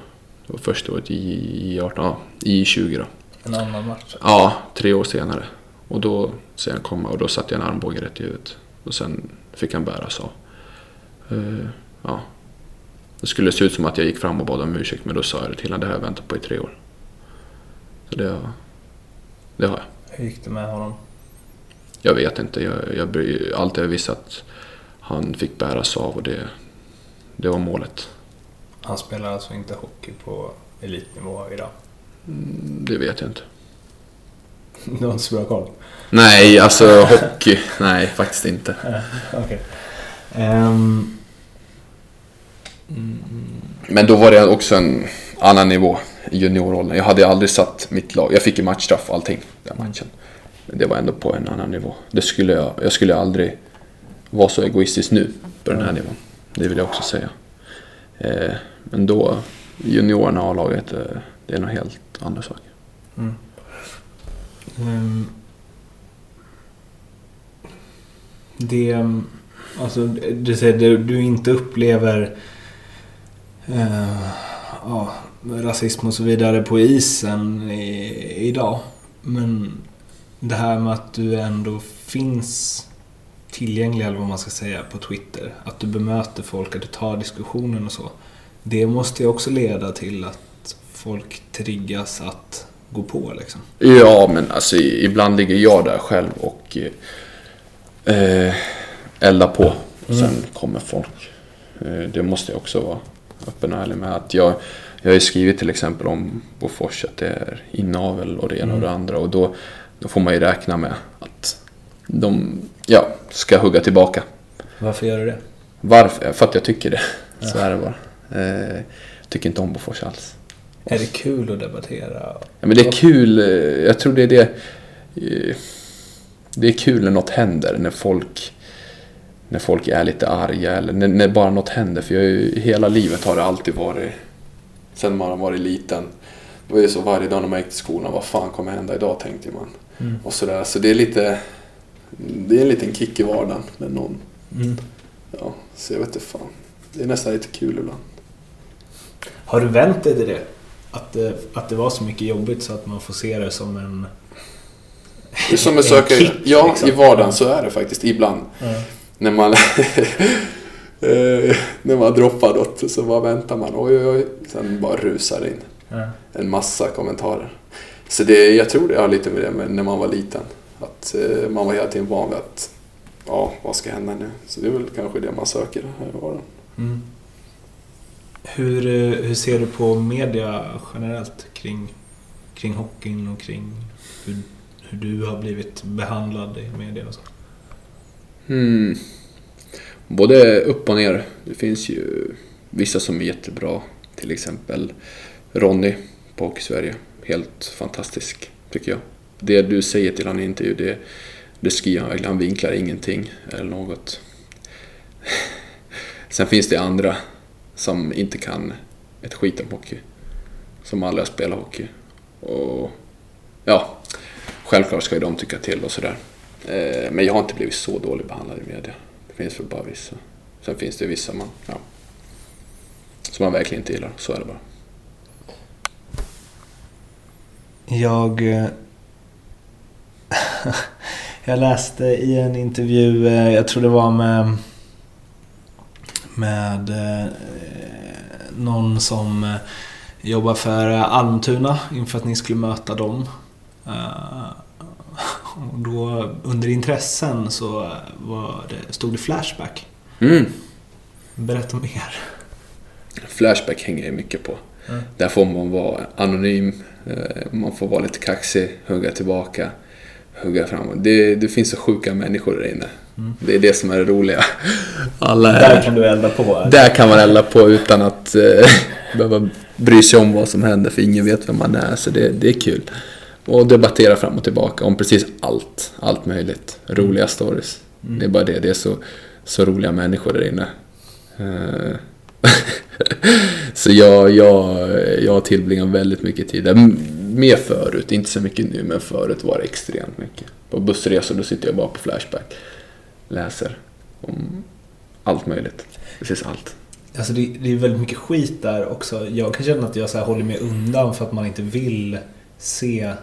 Var första året i J18, ja, i J20 då. En annan match? Ja, tre år senare. Och då ser han komma och då satte jag en armbåge rätt i huvudet. Och sen fick han bäras av. Eh, ja. Det skulle se ut som att jag gick fram och bad om ursäkt men då sa jag det till honom. Det har jag väntat på i tre år. Så det det har jag. Hur gick det med honom? Jag vet inte. Jag, jag, allt jag visste att han fick bäras av och det, det var målet. Han spelar alltså inte hockey på elitnivå idag? Mm, Det vet jag inte. Du har inte så bra koll? Nej, alltså hockey. Nej, faktiskt inte. Okej. Men då var det också en annan nivå i junioråldern. Jag hade aldrig satt mitt lag. Jag fick ju matchstraff och allting den matchen. Men det var ändå på en annan nivå. Det skulle jag, jag skulle aldrig vara så egoistisk nu på den här nivån. Det vill jag också säga. Eh, men då, juniorerna och A-laget, eh, det är nog helt andra saker. Ehm, det, alltså, du säger du, du inte upplever eh, ja, rasism och så vidare på isen i, idag. Men det här med att du ändå finns tillgänglig, eller vad man ska säga, på Twitter. Att du bemöter folk, att du tar diskussionen och så. Det måste ju också leda till att folk triggas att gå på liksom. Ja, men alltså ibland ligger jag där själv och eh, eldar på. Sen kommer folk. Eh, det måste jag också vara öppen och ärlig med. Att jag, jag har ju skrivit till exempel om Bofors att det är inavel och det ena och det andra. Och då, då får man ju räkna med att de ja, ska hugga tillbaka. Varför gör du det? Varför? För att jag tycker det. Så är det bara. Eh, jag tycker inte om Bofors alls. Är det kul att debattera? Ja, men det är kul. eh, Jag tror det är det. eh, det är kul när något händer, när folk, när folk är lite arga eller när, när bara något händer. För jag ju, hela livet har det alltid varit, sen man har varit liten, det var ju så varje dag när man gick till skolan, vad fan kommer hända idag tänkte man. Mm. Och sådär, så det är lite, det är en liten kick i vardagen med någon. Mm. Ja, så jag vet inte fan. Det är nästan lite kul ibland. Har du vänt dig till det? Att, det? att det var så mycket jobbigt så att man får se det som en... Som En kick, ja liksom. i vardagen så är det faktiskt ibland. Ja. När man, eh, när man droppar något så bara väntar man, oj oj oj, sen bara rusar det in Ja. en massa kommentarer. Så det, jag tror det har lite med det med när man var liten. Att eh, man var hela tiden van vid att, ja vad ska hända nu? Så det är väl kanske det man söker här i vardagen. Mm. Hur, eh, hur ser du på media generellt kring, kring hockeyn och kring hur, hur du har blivit behandlad i media och så? Mm. Både upp och ner. Det finns ju vissa som är jättebra. Till exempel Ronny på Hockey Sverige. Helt fantastisk, tycker jag. Det du säger till honom i intervju, det, det skriver han verkligen. Han vinklar ingenting eller något. Sen finns det andra som inte kan ett skit om hockey. Som aldrig har spelat hockey. Och ja, självklart ska ju de tycka till och sådär. Eh, men jag har inte blivit så dåligt behandlad i media. Det finns väl bara vissa. Sen finns det vissa man, ja, som man verkligen inte gillar. Så är det bara. Jag... Eh, jag läste i en intervju, eh, jag tror det var med... Med någon som jobbar för Almtuna inför att ni skulle möta dem. Och då under intressen så var det, stod det Flashback. Mm. Berätta mer. Flashback hänger jag mycket på. Mm. Där får man vara anonym, eh, man får vara lite kaxig, hugga tillbaka, hugga framåt. Det, det finns så sjuka människor där inne. Mm. Det är det som är det roliga. Alla Där är, kan du elda på. där kan man elda på utan att eh, behöva bry sig om vad som händer för ingen vet vem man är. Så det, det är kul. Och debattera fram och tillbaka om precis allt. Allt möjligt. Roliga stories. Mm. Det är bara det. Det är så, så roliga människor där inne. Eh, så jag, jag, jag tillbringar väldigt mycket tid där. Mer förut, inte så mycket nu, men förut var det extremt mycket. På bussresor då sitter jag bara på Flashback. Läser om allt möjligt. Precis allt. Alltså det, det är väldigt mycket skit där också. Jag kan känna att jag så håller mig undan för att man inte vill se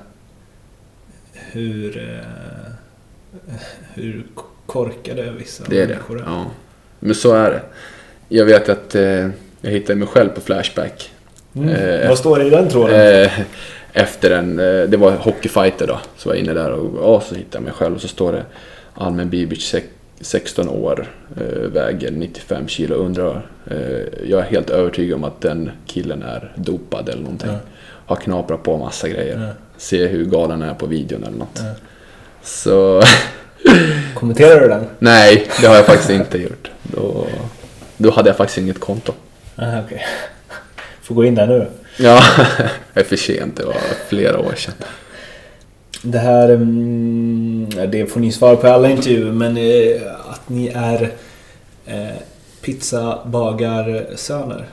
hur, eh, hur korkade vissa Det är det. människor är. Ja. Men så är det. Jag vet att eh, jag hittade mig själv på Flashback. Mm. Eh, Vad står det i den tråden? Eh, efter en, eh, det var hockeyfighter då, så var jag inne där och ja, så hittade jag mig själv och så står det Almen Bibic, sek- 16 år, väger 95 kilo, undrar, jag är helt övertygad om att den killen är dopad eller någonting. Ja. Har knaprat på massa grejer. Ja. Se hur galen är på videon eller något. Ja. Så Kommenterar du den? nej, det har jag faktiskt inte gjort. Då, då hade jag faktiskt inget konto. Aha, okej. Får gå in där nu. Ja, det är för sent, det var flera år sedan. Det här, mm, det får ni svara på i alla intervjuer, men eh, att ni är eh, pizzabagarsöner.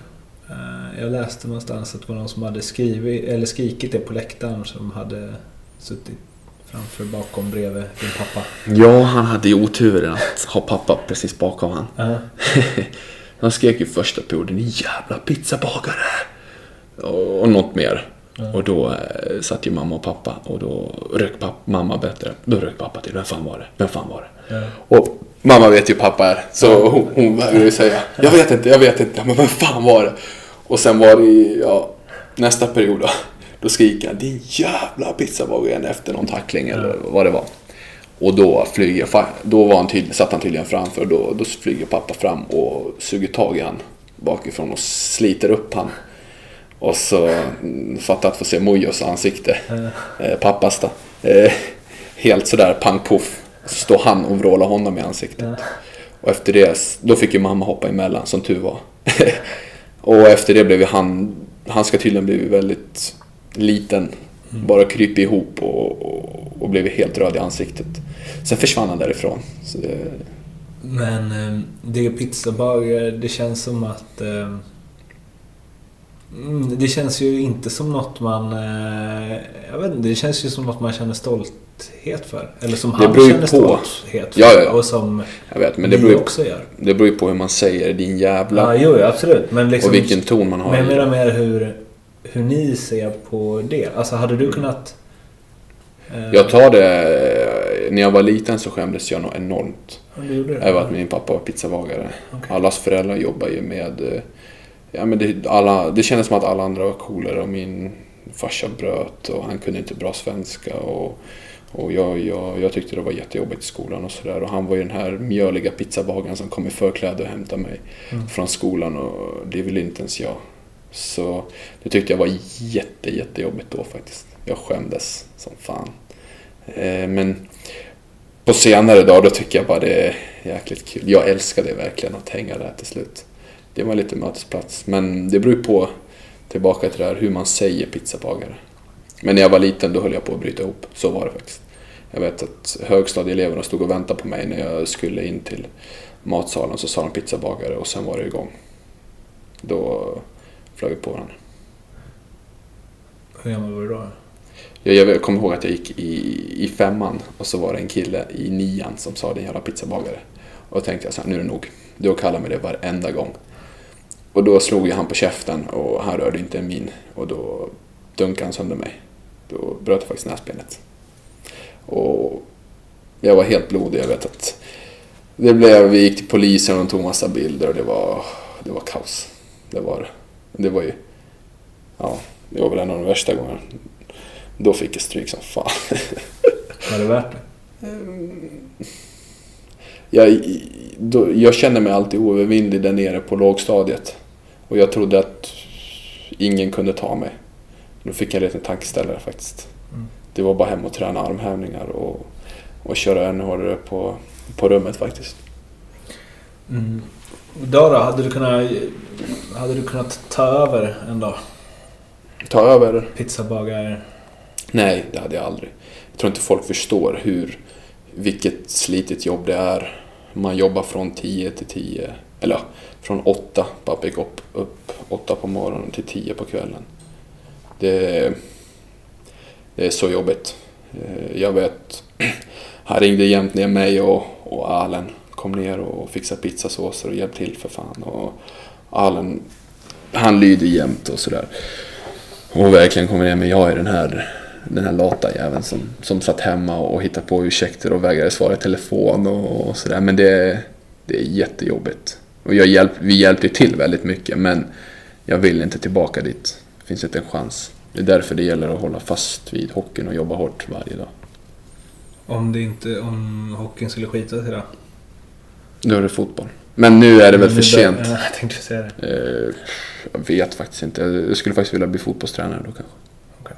Eh, jag läste någonstans att det var någon som hade skrivit, eller skrikit det på läktaren som hade suttit framför, bakom, bredvid din pappa. Ja, han hade ju oturen att ha pappa precis bakom han. Ja. Han skrek ju första perioden "Ni jävla pizzabagare! Och, och något mer. Och då eh, satt ju mamma och pappa och då rök pappa, mamma bättre. Då rök pappa till. Vem fan var det? Vem fan var det? Ja. Och mamma vet ju pappa är. Så hon, hon vägrar ju säga. Jag vet inte, jag vet inte. Men vem fan var det? Och sen var det i, ja, nästa period då. Då skriker han din jävla pizzabagare igen efter någon tackling eller vad det var. Och då flyger, då var han tydlig, satt han tydligen framför. Då, då flyger pappa fram och suger tag i han bakifrån och sliter upp han. Och så mm, fattar att få se Mojos ansikte. Eh, pappas då. Eh, helt sådär pang poff. Så står han och vrålar honom i ansiktet. Och efter det, då fick ju mamma hoppa emellan som tur var. och efter det blev han, han ska tydligen blivit väldigt liten Bara krypit ihop och, och, och blev helt röd i ansiktet. Sen försvann han därifrån. Det, Men eh, det är pizzabagare, det känns som att... eh, mm, Det känns ju inte som något man... eh, Jag vet inte, det känns ju som något man känner stolthet för. Eller som Det han känner på. stolthet för. Ja, ja, ja. Och som jag vet, men det beror, också gör. det beror ju på hur man säger din jävla Ja, jo, absolut. Men liksom... och vilken ton man har. Men jag menar mer hur, hur ni ser på det. Alltså hade du kunnat... eh, Jag tar det... När jag var liten så skämdes jag nog enormt Ja, det? över att min pappa var pizzabagare. Okej. Allas föräldrar jobbar ju med... eh, Ja, men det, alla, det kändes som att alla andra var coolare och min farsa bröt och han kunde inte bra svenska. Och, och jag, jag, jag tyckte det var jättejobbigt i skolan och sådär. Och han var ju den här mjöliga pizzabagaren som kom i förkläde och hämtade mig Mm. från skolan och det ville inte ens jag. Så det tyckte jag var jätte, jättejobbigt då faktiskt. Jag skämdes som fan. Eh, men på senare dagar då tycker jag bara det är jäkligt kul. Jag älskade verkligen att hänga där till slut. Det var lite mötesplats. Men det beror ju på, tillbaka till det här, hur man säger pizzabagare. Men när jag var liten då höll jag på att bryta ihop. Så var det faktiskt. Jag vet att högstadieeleverna stod och väntade på mig när jag skulle in till matsalen. Så sa de pizzabagare och sen var det igång. Då flög vi på varandra. Hur gammal var du då? Jag, jag kommer ihåg att jag gick i, i femman och så var det en kille i nian som sa din jävla pizzabagare. Och då tänkte jag så här, nu är det nog. Du kallar mig det varenda gång. Och då slog jag han på käften och han rörde inte en min. Och då dunkade han sönder mig. Då bröt jag faktiskt näsbenet. Och jag var helt blodig. Jag vet att det blev, vi gick till polisen och de tog massa bilder och det var, det var kaos. Det var det. Det var ju, ja, det var väl en av de värsta gångerna. Då fick jag stryk som fan. Var det värt det? Jag, då, jag kände mig alltid oövervinnlig där nere på lågstadiet. Och jag trodde att ingen kunde ta mig. Då fick jag en liten tankeställare faktiskt. Mm. Det var bara hem och träna armhävningar och, och köra ännu hårdare på, på rummet faktiskt. Mm. Idag då? Hade du kunnat, hade du kunnat ta över en dag? Ta över? Pizzabagare? Nej, det hade jag aldrig. Jag tror inte folk förstår hur, vilket slitigt jobb det är. Man jobbar från 10 till 10, eller från 8, bara gick upp, upp 8 på morgonen till 10 på kvällen. Det, det är så jobbigt. Eh, jag vet, han ringde jämt ner mig och, och Allen kom ner och fixade pizzasåser och hjälpte till för fan. Och Allen, han lyder jämt och sådär. Och verkligen kommer ner med jag är den här, den här lata jäveln som, som satt hemma och hittade på ursäkter och vägrade svara i telefon och, och sådär. Men det, det är jättejobbigt. Och jag hjälp, vi hjälpte ju till väldigt mycket men jag vill inte tillbaka dit. Finns inte en chans. Det är därför det gäller att hålla fast vid hockeyn och jobba hårt varje dag. Om det inte, om hockeyn skulle skita sig då? Nu är det fotboll. Men nu är det väl för sent. Ja, jag tänkte säga det. Eh, Jag vet faktiskt inte. Jag skulle faktiskt vilja bli fotbollstränare då kanske.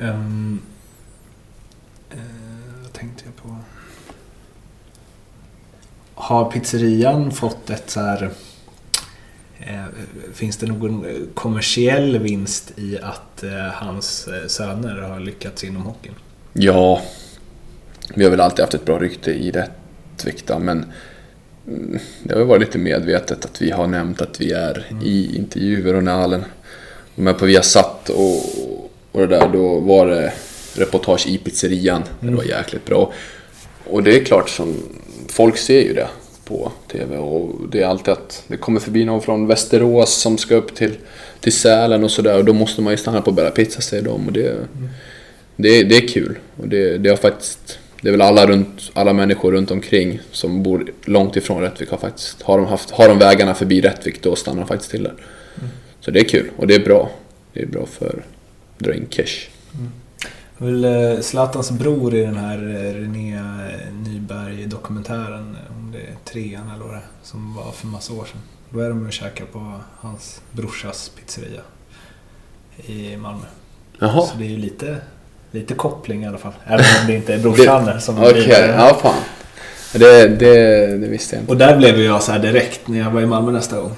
Ehm, eh, vad tänkte jag på? Har pizzerian fått ett så här... Eh, finns det någon eh, kommersiell vinst i att eh, hans söner har lyckats inom hockeyn? Ja, vi har väl alltid haft ett bra rykte i Rättvik men mm, det har varit lite medvetet att vi har nämnt att vi är i intervjuer och var med på Viasat och, och det där, då var det reportage i pizzerian. Det var jäkligt bra. Och det är klart som folk ser ju det på TV och det är alltid att det kommer förbi någon från Västerås som ska upp till, till Sälen och sådär och då måste man ju stanna på Bella Pizza säger de och det, det, det är kul. Och det, det har faktiskt, det är väl alla, runt, alla människor runt omkring som bor långt ifrån Rättvik har faktiskt, har de, haft, har de vägarna förbi Rättvik då stannar de faktiskt till där. Så det är kul och det är bra. Det är bra för att dra in cash. Väl eh, Zlatans bror i den här eh, René Nyberg-dokumentären, eh, om det är trean eller vad det är, som var för massa år sedan. Då är de och käkar på hans brorsas pizzeria i Malmö. Jaha. Så det är ju lite, lite koppling i alla fall. Även om det inte är brorsan som Okej, blir- ja fan. Det, det, det visste jag inte. Och där blev jag så här direkt när jag var i Malmö nästa gång.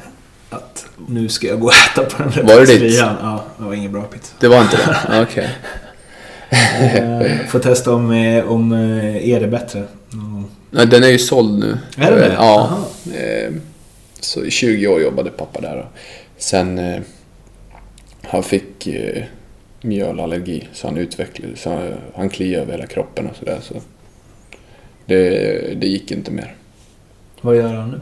Att nu ska jag gå och äta på den där Var det ditt? pizzerian. Ja, det var ingen bra pizza. Det var inte det? Okej. Eh, Får testa om, eh, om eh, är det bättre. Mm. Nej, den är ju såld nu. Är den det? Ja. Jaha. Eh, Så i 20 år jobbade pappa där. Sen eh, han fick eh, mjölallergi så han utvecklade så han, han kliade över hela kroppen och sådär. Så det, det gick inte mer. Vad gör han nu?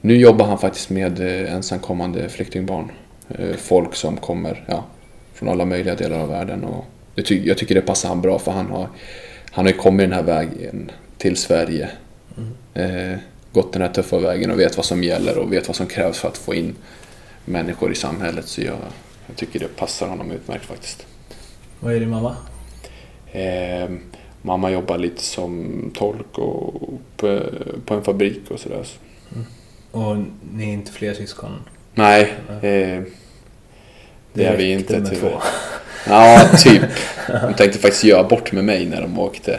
Nu jobbar han faktiskt med eh, ensamkommande flyktingbarn. Eh, Folk som kommer ja, från alla möjliga delar av världen. Och det ty- jag tycker det passar han bra för han har, han har ju kommit den här vägen till Sverige. Eh, gått den här tuffa vägen och vet vad som gäller och vet vad som krävs för att få in människor i samhället. Så jag, jag tycker det passar honom utmärkt faktiskt. Vad är din mamma? Eh, mamma jobbar lite som tolk och på, på en fabrik och sådär. Och ni är inte fler syskon? Nej, eh, det är vi inte tyvärr. Ja, typ. De tänkte faktiskt göra bort med mig när de åkte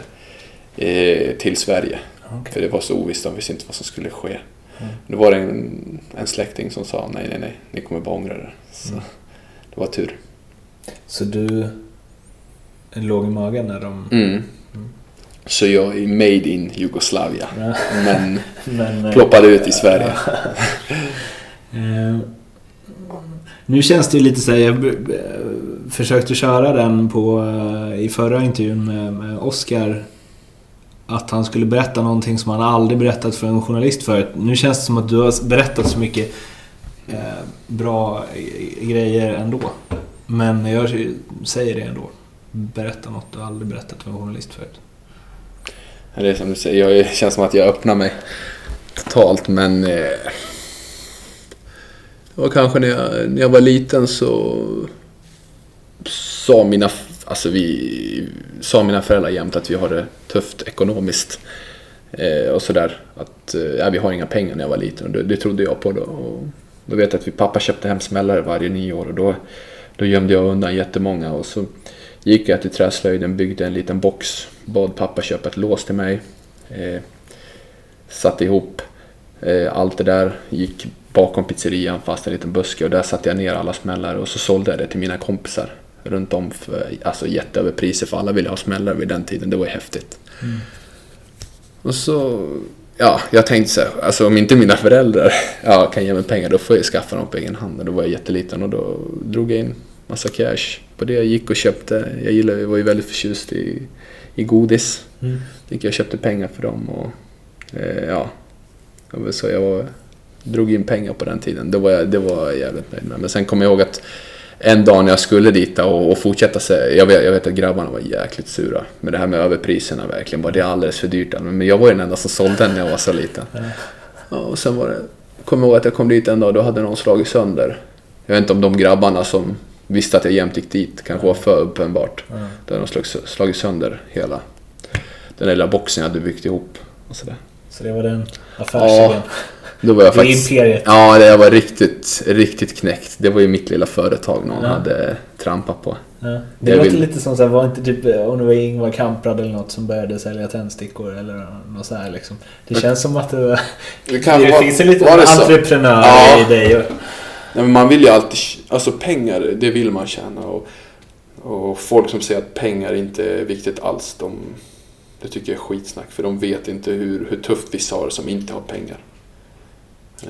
eh, till Sverige. Okej. För det var så ovisst, de visste inte vad som skulle ske. Mm. Då var det en, en släkting som sa nej, nej, nej, ni kommer bara ångra det. Så Mm. det var tur. Så du låg i magen när de... Mm. Så jag är made in Jugoslavia, Ja. men Men, eh, ploppade ut i Sverige. Eh, nu känns det ju lite så här, jag försökte köra den på, eh, i förra intervjun med, med Oscar. Att han skulle berätta någonting som han aldrig berättat för en journalist förut. Nu känns det som att du har berättat så mycket eh, bra grejer ändå. Men jag säger det ändå. Berätta något du aldrig berättat för en journalist förut. Det är som du säger, jag, det känns som att jag öppnar mig totalt men eh, det var kanske när jag, när jag var liten så sa mina, alltså vi, sa mina föräldrar jämt att vi har det tufft ekonomiskt. Eh, och sådär. Att eh, vi har inga pengar när jag var liten och det, det trodde jag på då. Och då vet jag att vi pappa köpte hem smällare varje nyår och då, då gömde jag undan jättemånga och så gick jag till träslöjden, byggde en liten box, bad pappa köpa ett lås till mig. Eh, satte ihop eh, allt det där, gick bakom pizzerian fast en liten buske och där satte jag ner alla smällare och så sålde jag det till mina kompisar runt om för alltså jätteöverpriser för alla ville ha smällare vid den tiden, det var ju häftigt. Och så, ja, jag tänkte så här, alltså om inte mina föräldrar ja, kan ge mig pengar då får jag skaffa dem på egen hand. Och då var jag jätteliten och då drog jag in massa cash på det. Jag gick och köpte, jag gillade, jag var ju väldigt förtjust i, i godis. Mm. Gick jag köpte pengar för dem och eh, ja, så jag var, drog in pengar på den tiden. Det var det var jag jävligt nöjd med. Men sen kommer jag ihåg att en dag när jag skulle dit och, och fortsätta så, jag vet, jag vet att grabbarna var jäkligt sura med det här med överpriserna verkligen. Bara, det är alldeles för dyrt. Men jag var ju den enda som sålde den när jag var så liten. Ja, och sen var det, kommer ihåg att jag kom dit en dag och då hade någon slagit sönder. Jag vet inte om de grabbarna som visste att jag jämt gick dit kanske var för uppenbart. Ja. Då hade de slagit, slagit sönder hela den där lilla boxen jag hade byggt ihop. Och sådär. Så det var den affärsidén. Då var jag Det är faktiskt... imperiet. Ja, det var riktigt, riktigt knäckt. Det var ju mitt lilla företag någon Ja. hade trampat på. Ja. Det Jag låter vill- lite som så här, var inte typ om det var Ingvar Kamprad eller något som började sälja tändstickor eller något så här liksom. Det känns som att det, var, Det, det finns en liten var entreprenör Ja. i dig. och- Nej, men man vill ju alltid... Alltså pengar, det vill man tjäna. Och, och folk som säger att pengar inte är viktigt alls, de, det tycker jag är skitsnack. För de vet inte hur, hur tufft vissa har som inte har pengar.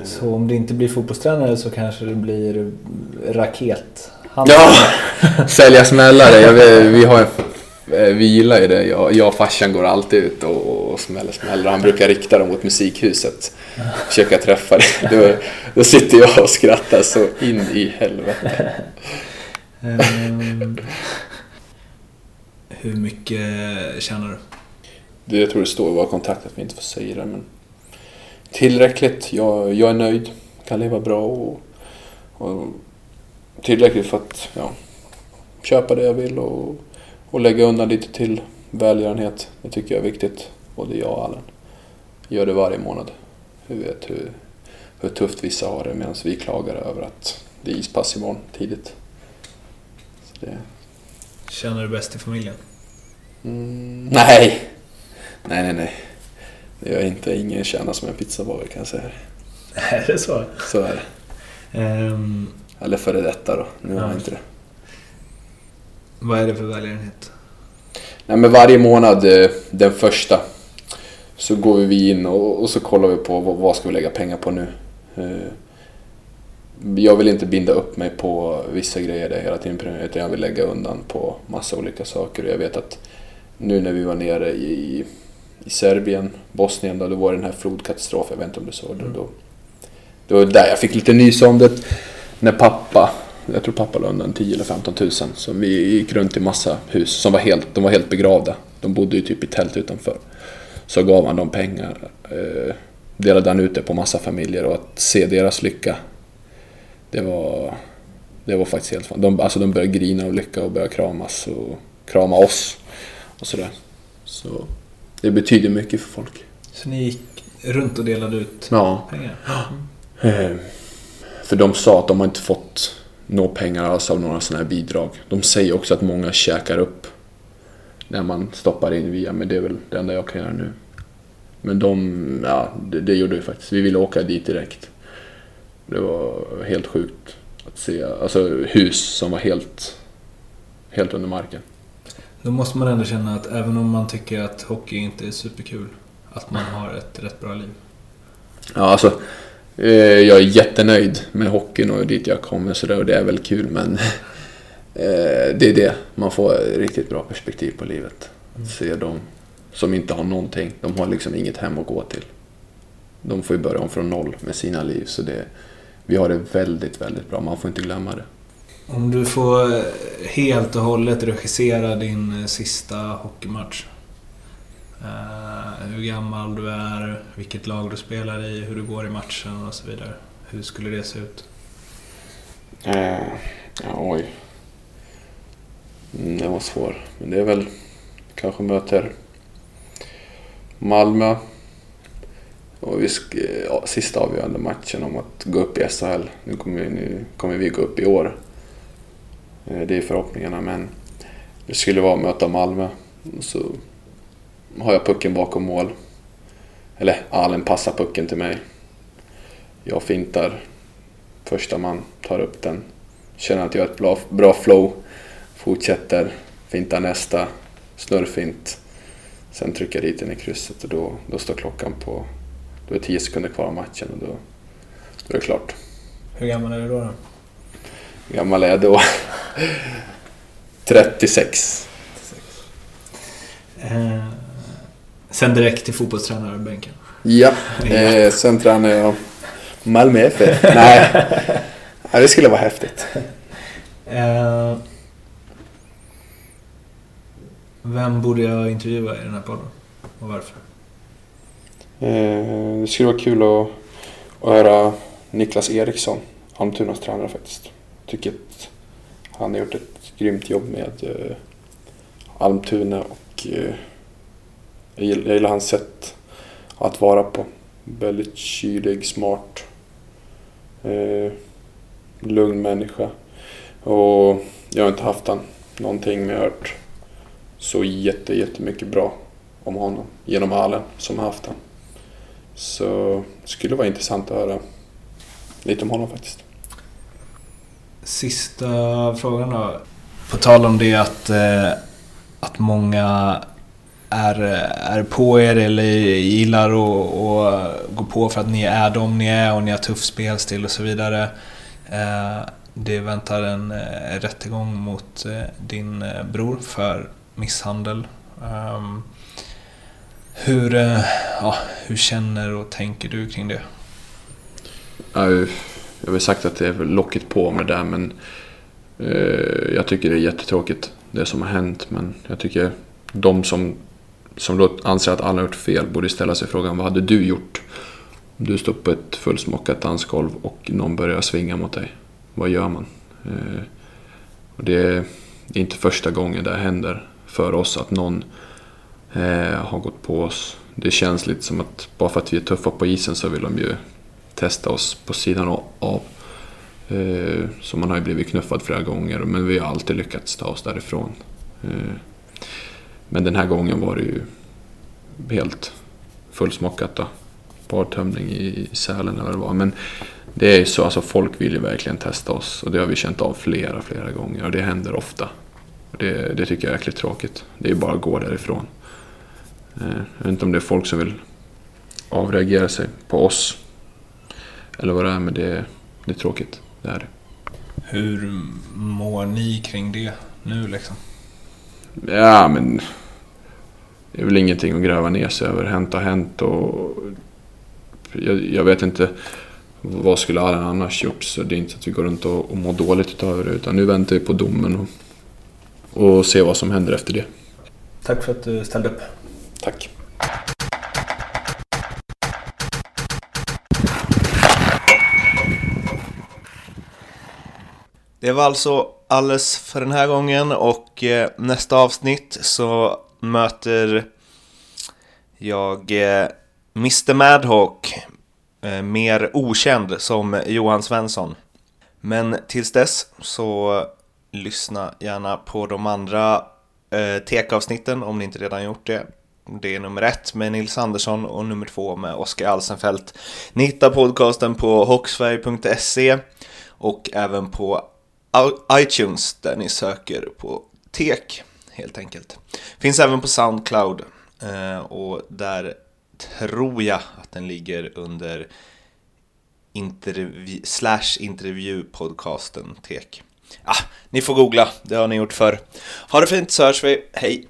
Så om det inte blir fotbollstränare så kanske det blir raket. Ja! Sälja smällare. Jag vet, vi, har en, eh, vi gillar ju det. Jag, jag och farsan går alltid ut och, och smäller smällare. Han brukar rikta dem mot musikhuset. Försöka träffa det. Då, då sitter jag och skrattar så in i helvete. Ehm, hur mycket tjänar du? Det jag tror det står i våra kontrakt att vi inte får säga det. Men tillräckligt. Jag, jag är nöjd. Kan leva bra och, och tillräckligt för att ja, köpa det jag vill och, och lägga undan lite till välgörenhet. Det tycker jag är viktigt. Både jag och Allen. Gör det varje månad. Vi vet hur, hur tufft vissa har det medan vi klagar över att det är ispass imorgon tidigt. Så det, Känner du bäst i familjen? Mm, nej. Nej, nej, nej. Det gör inte. Ingen tjänar som en pizzabagare kan jag säga. Är det så? Så är det. Ehm, Eller före detta då. Nu har Ja. jag inte det. vad är det för välgörenhet? Nej, men varje månad, eh, den första, så går vi in och, och så kollar vi på vad, vad ska vi lägga pengar på nu. Eh, jag vill inte binda upp mig på vissa grejer där hela tiden, utan jag vill lägga undan på massa olika saker. Jag vet att nu när vi var nere i, i Serbien, Bosnien, då, då var det den här flodkatastrofen, jag vet inte om du såg det. Då, det var där jag fick lite nys om det. När pappa, jag tror pappa la undan 10 eller 15 tusen. Så vi gick runt i massa hus som var helt, de var helt begravda. De bodde ju typ i tält utanför. Så gav han dem pengar. Eh, delade han ut det på massa familjer och att se deras lycka. Det var, det var faktiskt helt fan. De, alltså de började grina av lycka och började kramas och krama oss. Och sådär. Så det betyder mycket för folk. Så ni gick runt och delade ut Ja. pengar? Eh, För de sa att de har inte fått några pengar alls av några sådana här bidrag. De säger också att många käkar upp när man stoppar in via, men det är väl det enda jag kan göra nu. Men de, ja, det, det gjorde vi faktiskt. Vi ville åka dit direkt. Det var helt sjukt att se, alltså hus som var helt, helt under marken. Då måste man ändå känna att även om man tycker att hockey inte är superkul, att man har ett rätt bra liv. Ja, alltså, eh, jag är jättenöjd med hockeyn och dit jag kommer så där, och det är väl kul men eh, det är det. Man får riktigt bra perspektiv på livet. Att se dem som inte har någonting. De har liksom inget hem att gå till. De får ju börja om från noll med sina liv så det, vi har det väldigt, väldigt bra. Man får inte glömma det. Om du får eh, helt och hållet regissera din eh, sista hockeymatch. Eh, hur gammal du är, vilket lag du spelar i, hur det går i matchen och så vidare. Hur skulle det se ut? Eh, ja, oj. Mm, det var svår. Men det är väl kanske möter Malmö. Och vi sk- ja, sista avgörande matchen om att gå upp i SHL. Nu kommer vi, nu kommer vi gå upp i år. Eh, det är förhoppningarna men det skulle vara att möta Malmö. Så har jag pucken bakom mål. Eller Allen passar pucken till mig. Jag fintar första man tar upp den. Känner att jag har ett bra, bra flow. Fortsätter, fintar nästa, snurrfint. Sen trycker jag dit den i krysset och då, då står klockan på... Då är 10 sekunder kvar av matchen och då, då är det klart. Hur gammal är du då? då? Hur gammal är jag då? 36. Eh, sen direkt till fotbollstränarbänken. Ja, eh, sen tränar jag Malmö FF. Nej, det skulle vara häftigt. Eh, vem borde jag intervjua i den här podden? Och varför? Eh, det skulle vara kul att, att höra Niklas Eriksson, Almtunas tränare faktiskt. Tycker att han har gjort ett grymt jobb med eh, Almtuna och eh, jag gillar, jag gillar hans sätt att vara på. Väldigt kylig, smart, eh, lugn människa. Och jag har inte haft han någonting men jag har hört så jätte, jättemycket bra om honom genom Allen som har haft han. Så det skulle vara intressant att höra lite om honom faktiskt. Sista frågan då. På tal om det att, eh, att många är, är på er eller gillar att gå på för att ni är de ni är och ni har tuff spelstil och så vidare. Eh, det väntar en eh, rättegång mot eh, din eh, bror för misshandel. Ehm, hur, eh, ja, hur känner och tänker du kring det? Uh jag har väl sagt att det är locket på med det där men eh, jag tycker det är jättetråkigt det som har hänt men jag tycker de som, som då anser att alla har gjort fel borde ställa sig frågan vad hade du gjort? Om du står på ett fullsmockat dansgolv och någon börjar svinga mot dig. Vad gör man? Eh, och det är inte första gången det händer för oss att någon eh, har gått på oss. Det känns lite som att bara för att vi är tuffa på isen så vill de ju testa oss på sidan av. Eh, så man har ju blivit knuffad flera gånger men vi har alltid lyckats ta oss därifrån. Eh, men den här gången var det ju helt fullsmockat då. Bartömning i Sälen eller vad det var. Men det är ju så, alltså folk vill ju verkligen testa oss och det har vi känt av flera, flera gånger och det händer ofta. Det, det tycker jag är jäkligt tråkigt. Det är ju bara att gå därifrån. Eh, jag vet inte om det är folk som vill avreagera sig på oss. Eller vad det är, men det, det är tråkigt. Det är det. Hur mår ni kring det nu liksom? Ja, men... Det är väl ingenting att gräva ner sig över. Hänt har hänt och... Jag, jag vet inte vad skulle Allen annars gjort? Så det är inte så att vi går runt och, och mår dåligt utav det. Utan nu väntar vi på domen och, och ser vad som händer efter det. Tack för att du ställde upp. Tack. Det var alltså alles för den här gången och eh, nästa avsnitt så möter jag eh, Mr Madhawk, eh, mer okänd som Johan Svensson. Men tills dess så lyssna gärna på de andra eh, tekavsnitten om ni inte redan gjort det. Det är nummer ett med Nils Andersson och nummer två med Oskar Alsenfelt. Ni hittar podcasten på hocksverige.se och även på iTunes där ni söker på tek helt enkelt. Finns även på Soundcloud eh, och där tror jag att den ligger under intervju, slash intervjupodcasten tek. Ah, ni får googla, det har ni gjort förr. Ha det fint så hörs vi, hej!